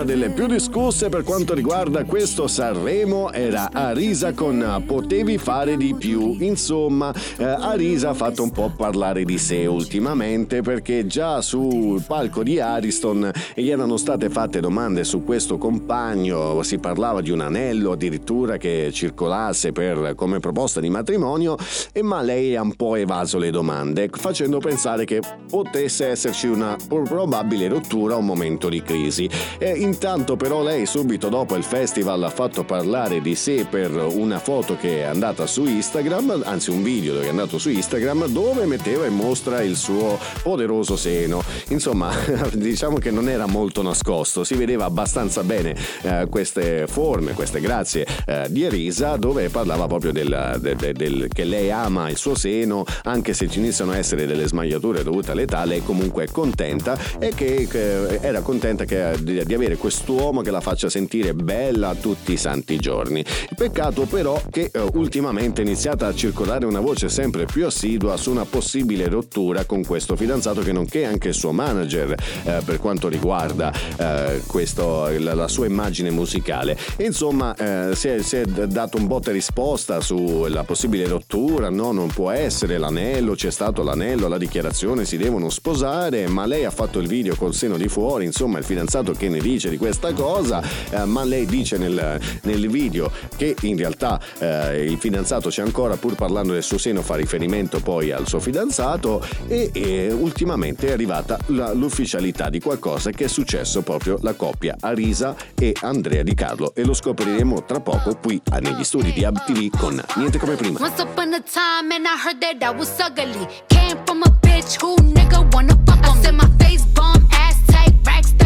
Una delle più discusse per quanto riguarda questo Sanremo, era Arisa con Potevi fare di più. Insomma, eh, Arisa ha fatto un po' parlare di sé ultimamente perché già sul palco di Ariston gli erano state fatte domande su questo compagno, si parlava di un anello addirittura che circolasse per, come proposta di matrimonio, e ma lei ha un po' evaso le domande, facendo pensare che potesse esserci una probabile rottura o un momento di crisi. E intanto però lei subito dopo il festival ha fatto parlare di sé per una foto che è andata su Instagram, anzi un video che è andato su Instagram dove metteva in mostra il suo poderoso seno. Insomma, diciamo che non era molto nascosto, si vedeva abbastanza bene eh, queste forme, queste grazie eh, di Elisa dove parlava proprio del, del- del- del- che lei ama il suo seno, anche se ci iniziano a essere delle smagliature dovute all'età, lei comunque è contenta e che, che era contenta che- di, di avere quest'uomo che la faccia sentire bella tutti i santi giorni. Peccato però che eh, ultimamente è iniziata a circolare una voce sempre più assidua su una possibile rottura con questo fidanzato che nonché anche il suo manager eh, per quanto riguarda eh, questo, la, la sua immagine musicale. Insomma, eh, si, è, si è dato un botta e risposta sulla possibile rottura, no, non può essere l'anello, c'è stato l'anello, la dichiarazione, si devono sposare, ma lei ha fatto il video col seno di fuori, insomma il fidanzato che ne dice di questa cosa, eh, ma lei dice nel, nel video che in realtà eh, il fidanzato c'è ancora pur parlando del suo seno fa riferimento poi al suo fidanzato e, e ultimamente è arrivata la- l'ufficialità di qualcosa che è successo proprio la coppia Arisa e Andrea Di Carlo e lo scopriremo tra poco qui negli studi di AbTV con Niente come prima. Once upon a time, and I heard that I was ugly. Came from a bitch who nigga wanna fuck on me. Said my face bomb,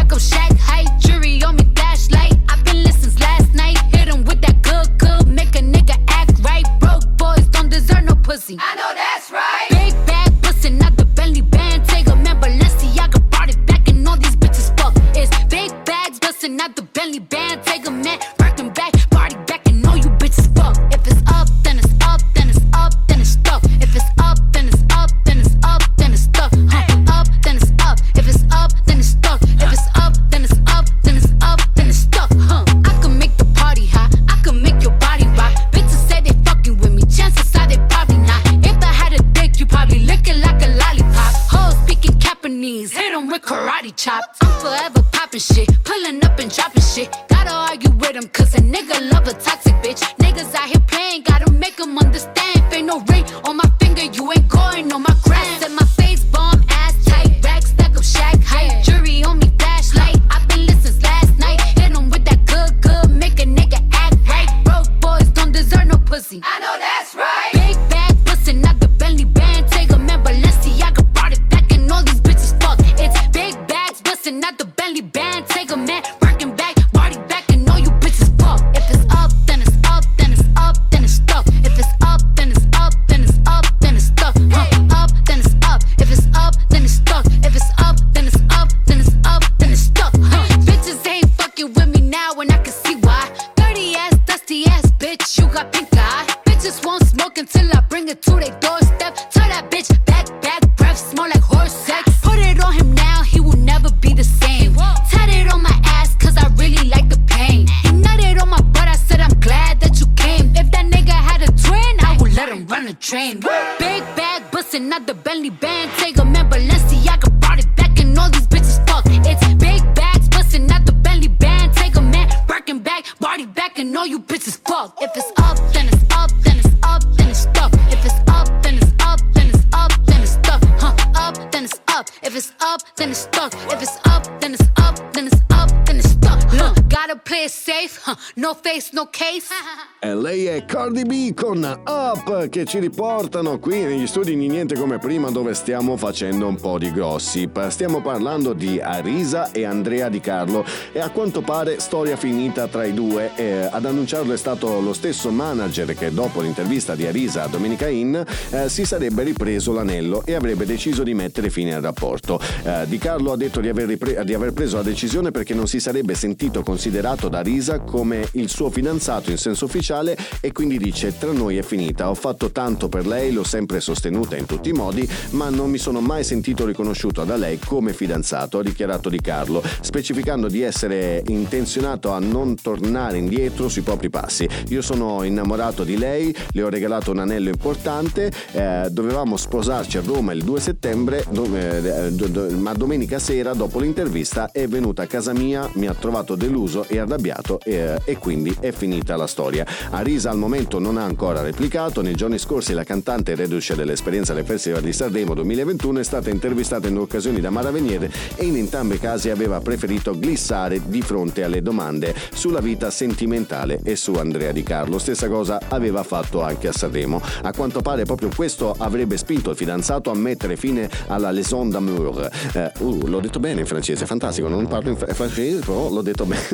stuck up, shack height, jury on me, flashlight. I've been listening since last night. Hit 'em with that good, good, make a nigga act right. Broke boys don't deserve no pussy. I know that's right. Big bag pussy, not the Bentley band. Take a man, Balenciaga brought it back, and all these bitches fuck. It's big bags bustin', not the Bentley band. Take a man, karate chop. I'm forever popping shit. Pulling up and dropping shit. Gotta argue with 'em cause a nigga love a toxic bitch. Niggas out here playing. Gotta make 'em understand. Ain't no ring on my finger, you ain't going on my gram. No face, no case. E lei è Cardi B con Up che ci riportano qui negli studi di Niente come prima dove stiamo facendo un po' di gossip. Stiamo parlando di Arisa e Andrea Di Carlo e a quanto pare storia finita tra i due. Eh, ad annunciarlo è stato lo stesso manager che dopo l'intervista di Arisa a Domenica Inn eh, si sarebbe ripreso l'anello e avrebbe deciso di mettere fine al rapporto. Eh, di Carlo ha detto di aver, ripre- di aver preso la decisione perché non si sarebbe sentito considerato da Risa come il suo fidanzato in senso ufficiale e quindi dice tra noi è finita, ho fatto tanto per lei, l'ho sempre sostenuta in tutti i modi, ma non mi sono mai sentito riconosciuto da lei come fidanzato, ha dichiarato Di Carlo, specificando di essere intenzionato a non tornare indietro sui propri passi. Io sono innamorato di lei, le ho regalato un anello importante, eh, dovevamo sposarci a Roma il 2 settembre, do- eh, do- do- ma domenica sera dopo l'intervista è venuta a casa mia, mi ha trovato deluso e arrabbiato eh, e quindi è finita la storia. Arisa al momento non ha ancora replicato, nei giorni scorsi la cantante reduce dell'esperienza del Festival di Sanremo 2021 è stata intervistata in due occasioni da Mara Veniere e in entrambi i casi aveva preferito glissare di fronte alle domande sulla vita sentimentale e su Andrea Di Carlo. Stessa cosa aveva fatto anche a Sanremo. A quanto pare proprio questo avrebbe spinto il fidanzato a mettere fine alla Leçon d'amour. Eh, uh, l'ho detto bene in francese, fantastico, non parlo in fr- francese, però l'ho detto bene.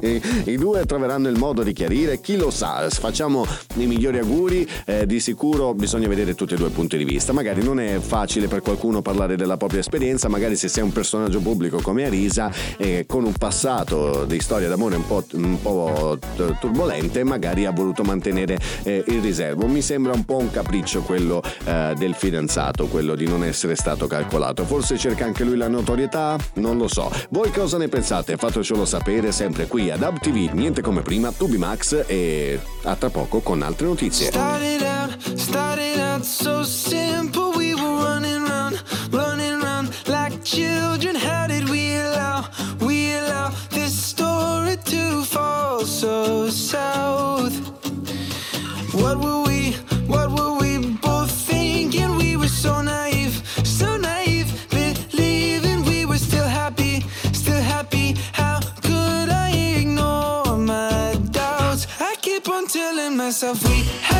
I due troveranno il modo di chiarire, chi lo sa, facciamo i migliori auguri, eh, di sicuro bisogna vedere tutti e due i punti di vista, magari non è facile per qualcuno parlare della propria esperienza, magari se sei un personaggio pubblico come Arisa, eh, con un passato di storia d'amore un po', un po' turbolente, magari ha voluto mantenere eh, il riservo. Mi sembra un po' un capriccio quello eh, del fidanzato, quello di non essere stato calcolato. Forse cerca anche lui la notorietà? Non lo so. Voi cosa ne pensate? Fatecelo sapere sempre qui ad Hub TV, niente come prima, Tubi Max e a tra poco con altre notizie. Started out, started out so simple. We were running round, running round like children. How did we allow, we allow this story to fall so south? Myself we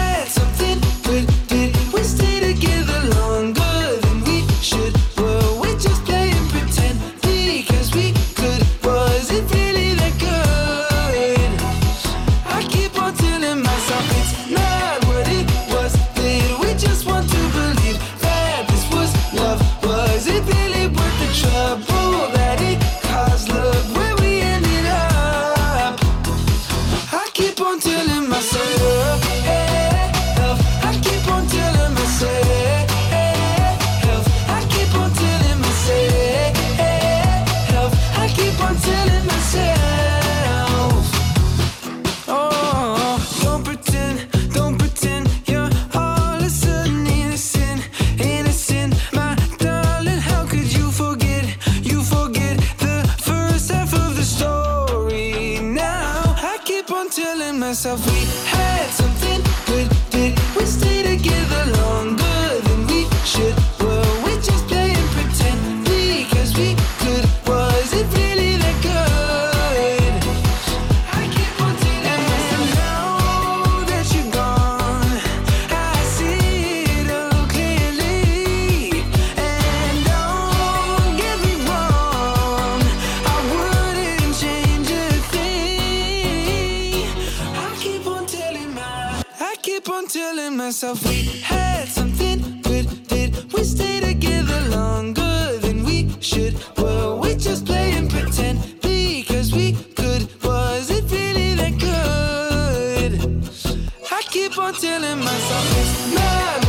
keep on telling myself it's not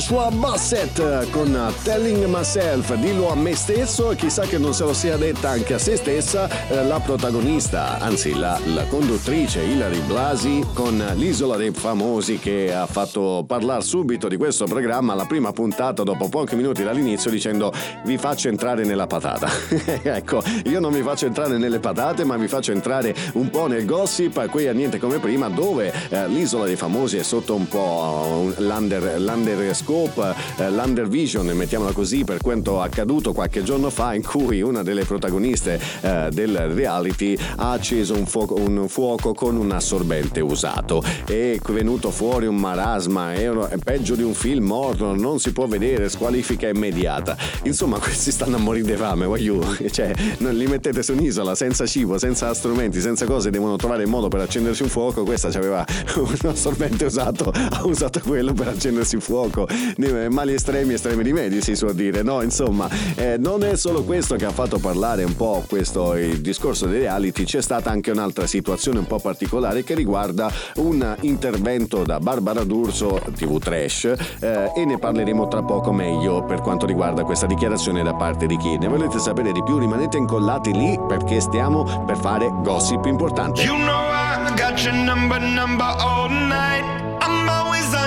Joshua Bassett con Telling Myself, dillo a me stesso e chissà che non se lo sia detta anche a se stessa eh, la protagonista, anzi la, la conduttrice Hilary Blasi con l'Isola dei Famosi che ha fatto parlare subito di questo programma alla prima puntata dopo pochi minuti dall'inizio dicendo vi faccio entrare nella patata. ecco, io non mi faccio entrare nelle patate ma vi faccio entrare un po' nel gossip qui a niente come prima dove eh, l'Isola dei Famosi è sotto un po' un- l'under, l'under l'Underscope, eh, l'Undervision, mettiamola così, per quanto accaduto qualche giorno fa in cui una delle protagoniste eh, del reality ha acceso un fuoco, un fuoco con un assorbente usato. È venuto fuori un marasma, è, è peggio di un film morto, non si può vedere, squalifica immediata. Insomma, questi stanno a morire di fame, voglio. Cioè, non li mettete su un'isola senza cibo, senza strumenti, senza cose, devono trovare il modo per accendersi un fuoco. Questa aveva un assorbente usato, ha usato quello per accendersi il fuoco. Mali estremi, estremi rimedi, si suol dire, no? Insomma, eh, non è solo questo che ha fatto parlare un po' questo il discorso dei reality, c'è stata anche un'altra situazione un po' particolare che riguarda un intervento da Barbara D'Urso, TV Trash, eh, e ne parleremo tra poco meglio per quanto riguarda questa dichiarazione da parte di chi. Ne volete sapere di più? Rimanete incollati lì perché stiamo per fare gossip importante. You know I got your number, number all night.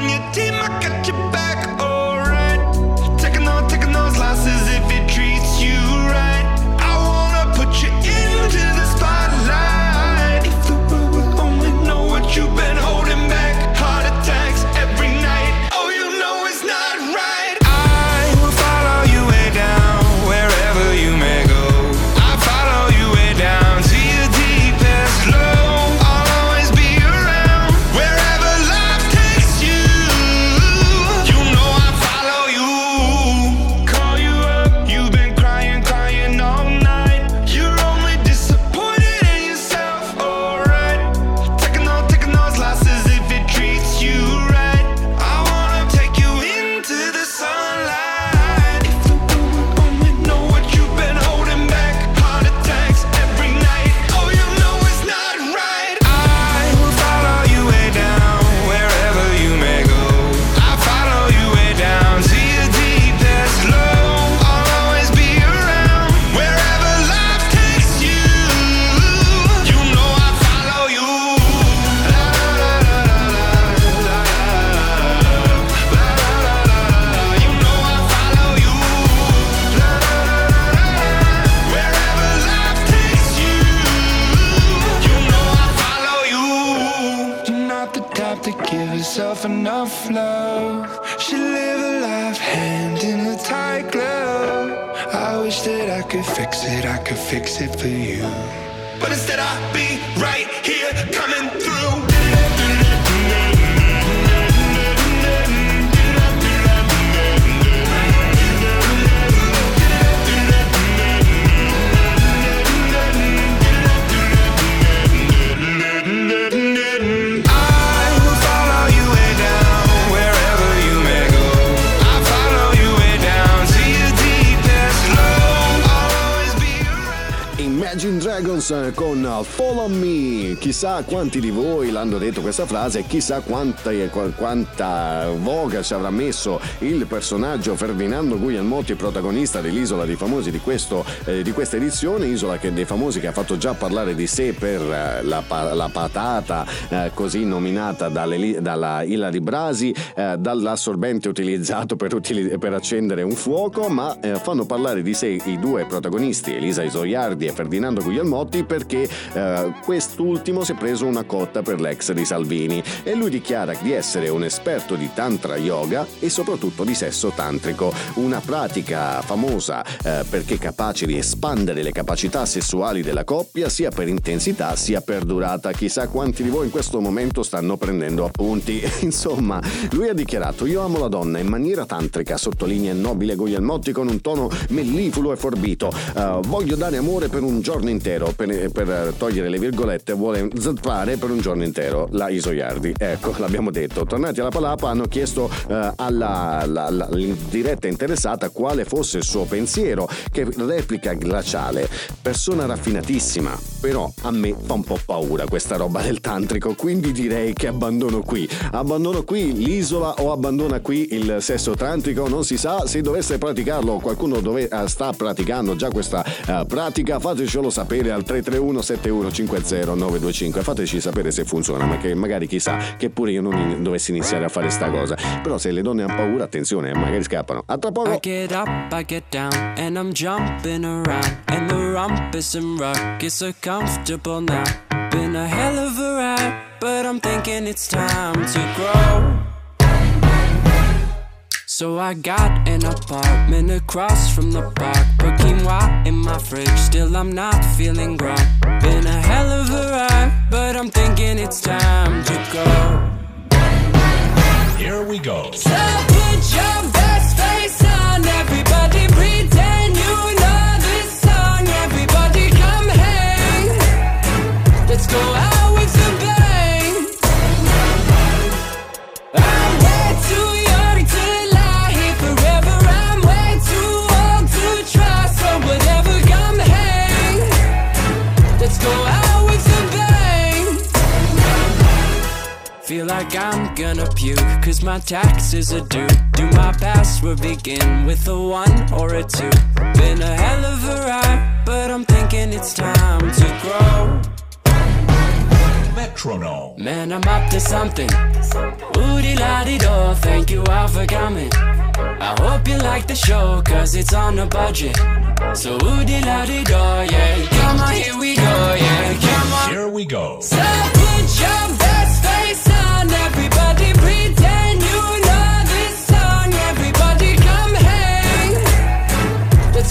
On your team, I got your back, Dragons eh, con Follow Me. Chissà quanti di voi l'hanno detto questa frase chissà quanta, qua- quanta voga ci avrà messo il personaggio Ferdinando Guglielmotti, protagonista dell'Isola dei Famosi di, questo, eh, di questa edizione. Isola che, dei Famosi che ha fatto già parlare di sé per eh, la, la patata, eh, così nominata dalle- dalla Ilari Brasi, eh, dall'assorbente utilizzato per, utili- per accendere un fuoco, ma eh, fanno parlare di sé i due protagonisti, Elisa Isoiardi e Ferdinando Guglielmotti, perché eh, quest'ultimo si è preso una cotta per l'ex di Salvini e lui dichiara di essere un esperto di tantra yoga e soprattutto di sesso tantrico, una pratica famosa eh, perché capace di espandere le capacità sessuali della coppia sia per intensità sia per durata. Chissà quanti di voi in questo momento stanno prendendo appunti. Insomma, lui ha dichiarato: Io amo la donna in maniera tantrica, sottolinea il nobile Guglielmotti con un tono mellifluo e forbito. Eh, voglio dare amore per un giorno intero, per, per togliere le virgolette, vuole zappare per un giorno intero la Isoiardi. Ecco, l'abbiamo detto. Tornati alla Palapa, hanno chiesto eh, alla, alla- alla- diretta interessata quale fosse il suo pensiero, che replica glaciale. Persona raffinatissima, però a me fa un po' paura questa roba del tantrico, quindi direi che abbandono qui. Abbandono qui l'isola o abbandona qui il sesso tantrico, non si sa se dovesse praticarlo, qualcuno dove, eh, sta praticando già questa eh, pratica, fatecelo sapere al 331 7150 925, fateci sapere se funziona, ma che magari chissà che pure io non in- dovessi iniziare a fare sta cosa. Però se le donne hanno paura, attenzione, eh, magari scappano. A tra poco. I get up, I get down, and I'm jumping around. And the rumpus and rock is so comfortable now. Been a hell of a ride, but I'm thinking it's time to grow. So I got an apartment across from the park. Put quinoa in my fridge, still I'm not feeling grown. Been a hell of a ride, but I'm thinking it's time to go. Here we go. So put your best face on, everybody pretend you know this song. Everybody come hang. Let's go out Feel like I'm gonna puke, cause my taxes are due. Do my password begin with a one or a two? Been a hell of a ride, but I'm thinking it's time to grow. Metronome. Man, I'm up to something. Woody la di do, thank you all for coming. I hope you like the show, cause it's on a budget. So woody la di do, yeah. Come on, here we go, yeah. Come on. Here we go. So put your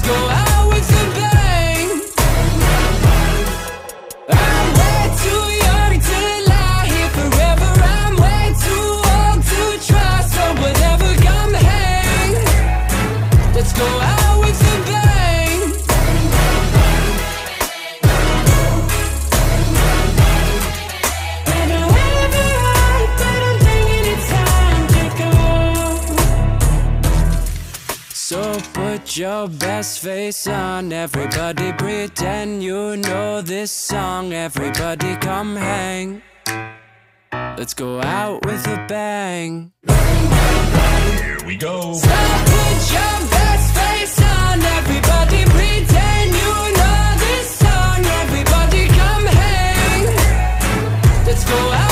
go put your best face on, everybody pretend you know this song. Everybody come hang. Let's go out with a bang. Here we go. So put your best face on, everybody pretend you know this song. Everybody come hang. Let's go out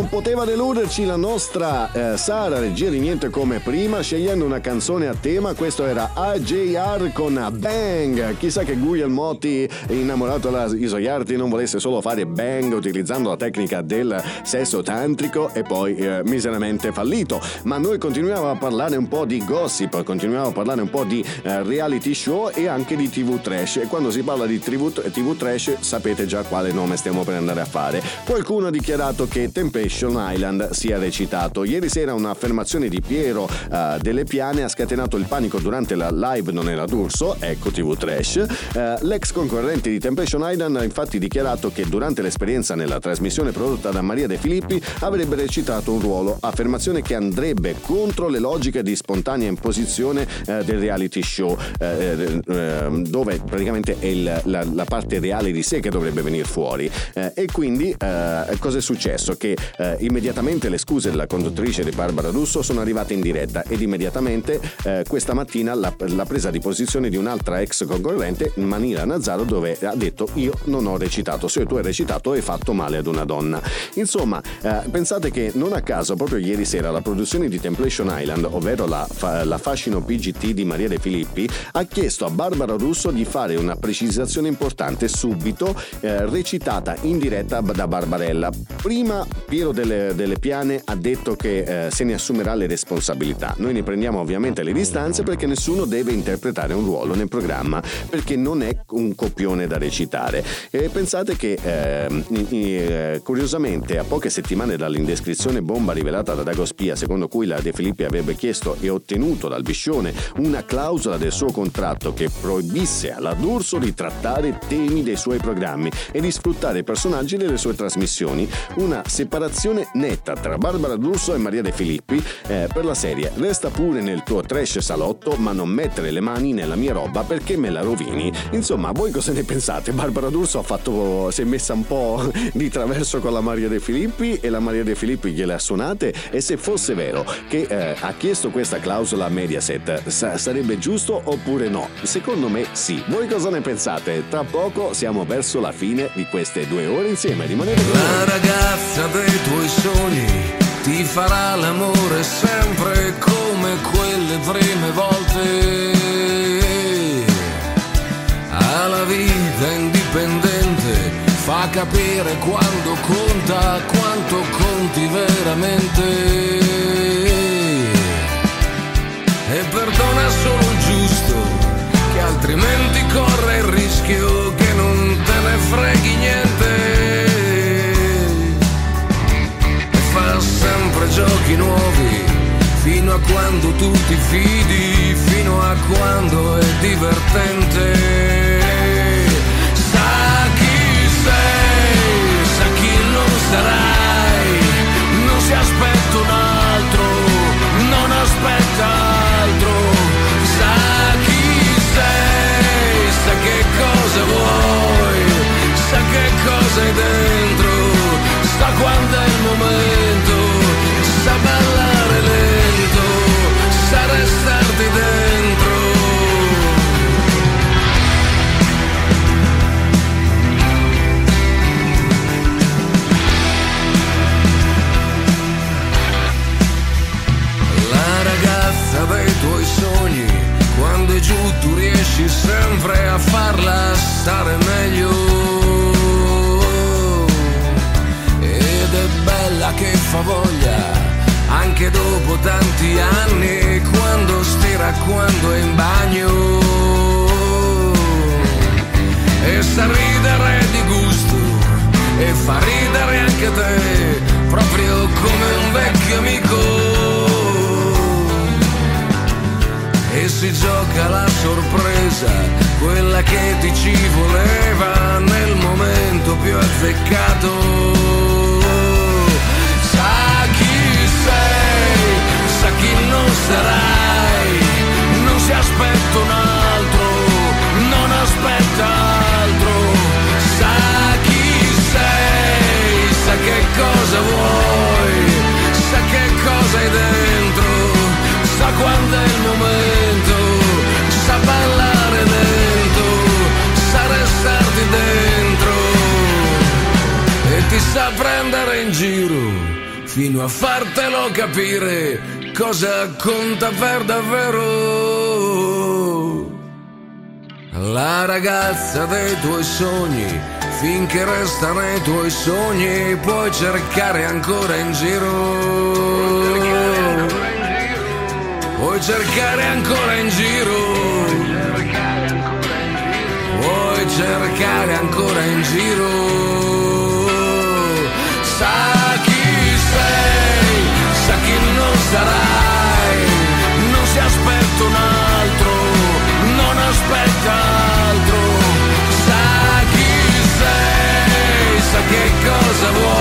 non poteva deluderci la nostra eh, Sara, regia di niente come prima, scegliendo una canzone a tema. Questo era AJR con Bang. Chissà che Guglielmotti, innamorato da Isoiarti, non volesse solo fare bang utilizzando la tecnica del sesso tantrico e poi eh, miseramente fallito. Ma noi continuiamo a parlare un po' di gossip, continuiamo a parlare un po' di eh, reality show e anche di TV trash. E quando si parla di TV, TV trash sapete già quale nome stiamo per andare a fare. Qualcuno ha dichiarato che Temptation Island sia recitato. Ieri sera un'affermazione di Piero eh, Delle Piane ha scatenato il panico durante la live Non era d'Urso, ecco TV Trash. Eh, l'ex concorrente di Temptation Island ha infatti dichiarato che durante l'esperienza nella trasmissione prodotta da Maria De Filippi avrebbe recitato un ruolo, affermazione che andrebbe contro le logiche di spontanea imposizione eh, del reality show, eh, eh, dove praticamente è il- la, la parte reale di sé che dovrebbe venire fuori. E quindi cosa è successo? Che eh, immediatamente le scuse della conduttrice di Barbara Russo sono arrivate in diretta ed immediatamente eh, questa mattina la, la presa di posizione di un'altra ex concorrente, Manila Nazzaro, dove ha detto io non ho recitato, se tu hai recitato hai fatto male ad una donna. Insomma, eh, pensate che non a caso proprio ieri sera la produzione di Temptation Island, ovvero la, fa- la fascino PGT di Maria De Filippi, ha chiesto a Barbara Russo di fare una precisazione importante subito, eh, recitata in diretta da Barbarella. Prima Piero delle, delle Piane ha detto che eh, se ne assumerà le responsabilità. Noi ne prendiamo ovviamente le distanze perché nessuno deve interpretare un ruolo nel programma perché non è un copione da recitare. E pensate che ehm, eh, curiosamente a poche settimane dall'indescrizione bomba rivelata da Dago Spia secondo cui la De Filippi avrebbe chiesto e ottenuto dal Biscione una clausola del suo contratto che proibisse alla D'Urso di trattare temi dei suoi programmi e di sfruttare personaggi delle sue trasmissioni, una separazione netta tra Barbara D'Urso e Maria De Filippi eh, per la serie Resta pure nel tuo trash salotto ma non mettere le mani nella mia roba perché me la rovini. Insomma, voi cosa ne pensate? Barbara D'Urso ha fatto, si è messa un po' di traverso con la Maria De Filippi e la Maria De Filippi gliele ha suonate e se fosse vero che eh, ha chiesto questa clausola a Mediaset sa- sarebbe giusto oppure no? Secondo me sì. Voi cosa ne pensate? Tra poco siamo verso la fine di queste due ore insieme. Rimanete con La noi. ragazza dei tuoi sogni ti farà l'amore sempre come quelle prime volte. Ha la vita indipendente, fa capire quando conta, quanto conti veramente. E perdona solo il giusto, che altrimenti corre il rischio giochi nuovi, fino a quando tu ti fidi, fino a quando è divertente. Sa chi sei, sa chi non sarai, non si aspetta un altro, non aspetta altro. Sa chi sei, sa che cosa vuoi, sa che cosa hai dentro, sa quando è il momento, riesci sempre a farla stare meglio. Ed è bella che fa voglia, anche dopo tanti anni, quando stira, quando è in bagno. E sa ridere di gusto, e fa ridere anche te, proprio come un vecchio amico si gioca la sorpresa, quella che ti ci voleva nel momento più azzeccato. Sa chi sei, sa chi non sarai, non si aspetta un altro, non aspetta altro. Sa chi sei, sa che cosa vuoi, sa che cosa hai dentro sa quando è il momento, sa prendere in giro fino a fartelo capire cosa conta per davvero. La ragazza dei tuoi sogni, finché resta nei tuoi sogni, puoi cercare ancora in giro. Puoi cercare ancora in giro. Puoi cercare ancora in giro. Sei, sa chi non sarai. Non si aspetta un altro, non aspetta altro. Sa chi sei, sa che cosa vuoi.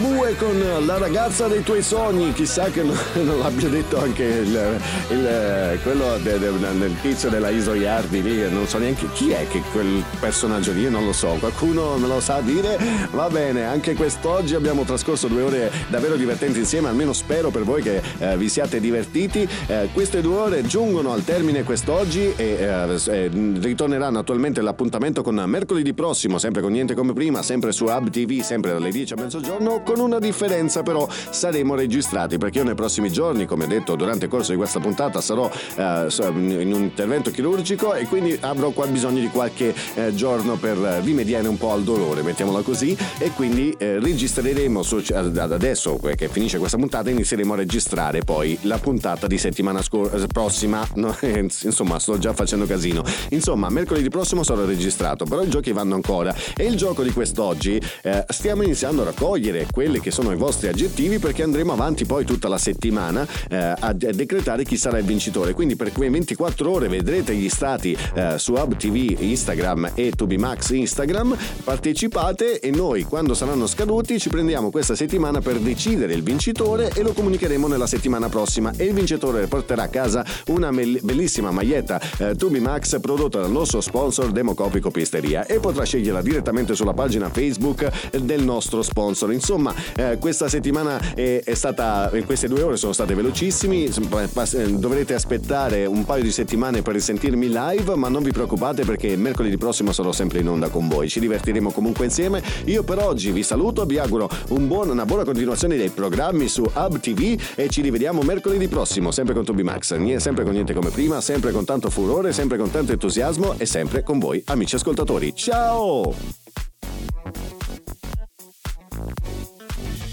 Ligabue con la ragazza dei tuoi sogni, chissà che non, non l'abbia detto anche il, il- quello de- de- del tizio della Isoiardi lì, non so neanche chi è che quel personaggio lì, non lo so, qualcuno me lo sa dire? Va bene, anche quest'oggi abbiamo trascorso due ore davvero divertenti insieme, almeno spero per voi che eh, vi siate divertiti. Eh, queste due ore giungono al termine quest'oggi e eh, ritorneranno attualmente l'appuntamento con mercoledì prossimo, sempre con niente come prima, sempre su Hub TV, sempre dalle 10 a mezzogiorno, con una differenza però saremo registrati perché io nei prossimi giorni, come detto durante il corso di questa puntata, sarò eh, in un intervento chirurgico e quindi avrò qua bisogno di qualche eh, giorno per eh, rimediare un po' al dolore, mettiamola così, e quindi eh, registreremo su- ad adesso che finisce questa puntata inizieremo a registrare poi la puntata di settimana scor- prossima, no, insomma sto già facendo casino. Insomma, mercoledì prossimo sarò registrato, però i giochi vanno ancora e il gioco di quest'oggi eh, stiamo iniziando a raccogliere quelli che sono i vostri aggettivi perché andremo avanti poi tutta la settimana eh, a decretare chi sarà il vincitore. Quindi per quei 24 ore vedrete gli stati eh, su Hub TV Instagram e Tubimax Instagram, partecipate e noi quando saranno scaduti ci prendiamo questa settimana per decidere il vincitore e lo comunicheremo nella settimana prossima e il vincitore porterà a casa una mel- bellissima maglietta eh, Tubimax prodotta dal nostro sponsor Democopi Copisteria e potrà sceglierla direttamente sulla pagina Facebook del nostro sponsor. Insomma, Insomma, eh, questa settimana è, è, stata, queste due ore sono state velocissime. Dovrete aspettare un paio di settimane per risentirmi live, ma non vi preoccupate perché mercoledì prossimo sarò sempre in onda con voi. Ci divertiremo comunque insieme. Io per oggi vi saluto, vi auguro un buon, una buona continuazione dei programmi su Hub TV e ci rivediamo mercoledì prossimo, sempre con Tobi Max, sempre con niente come prima, sempre con tanto furore, sempre con tanto entusiasmo e sempre con voi, amici ascoltatori. Ciao! Thank you.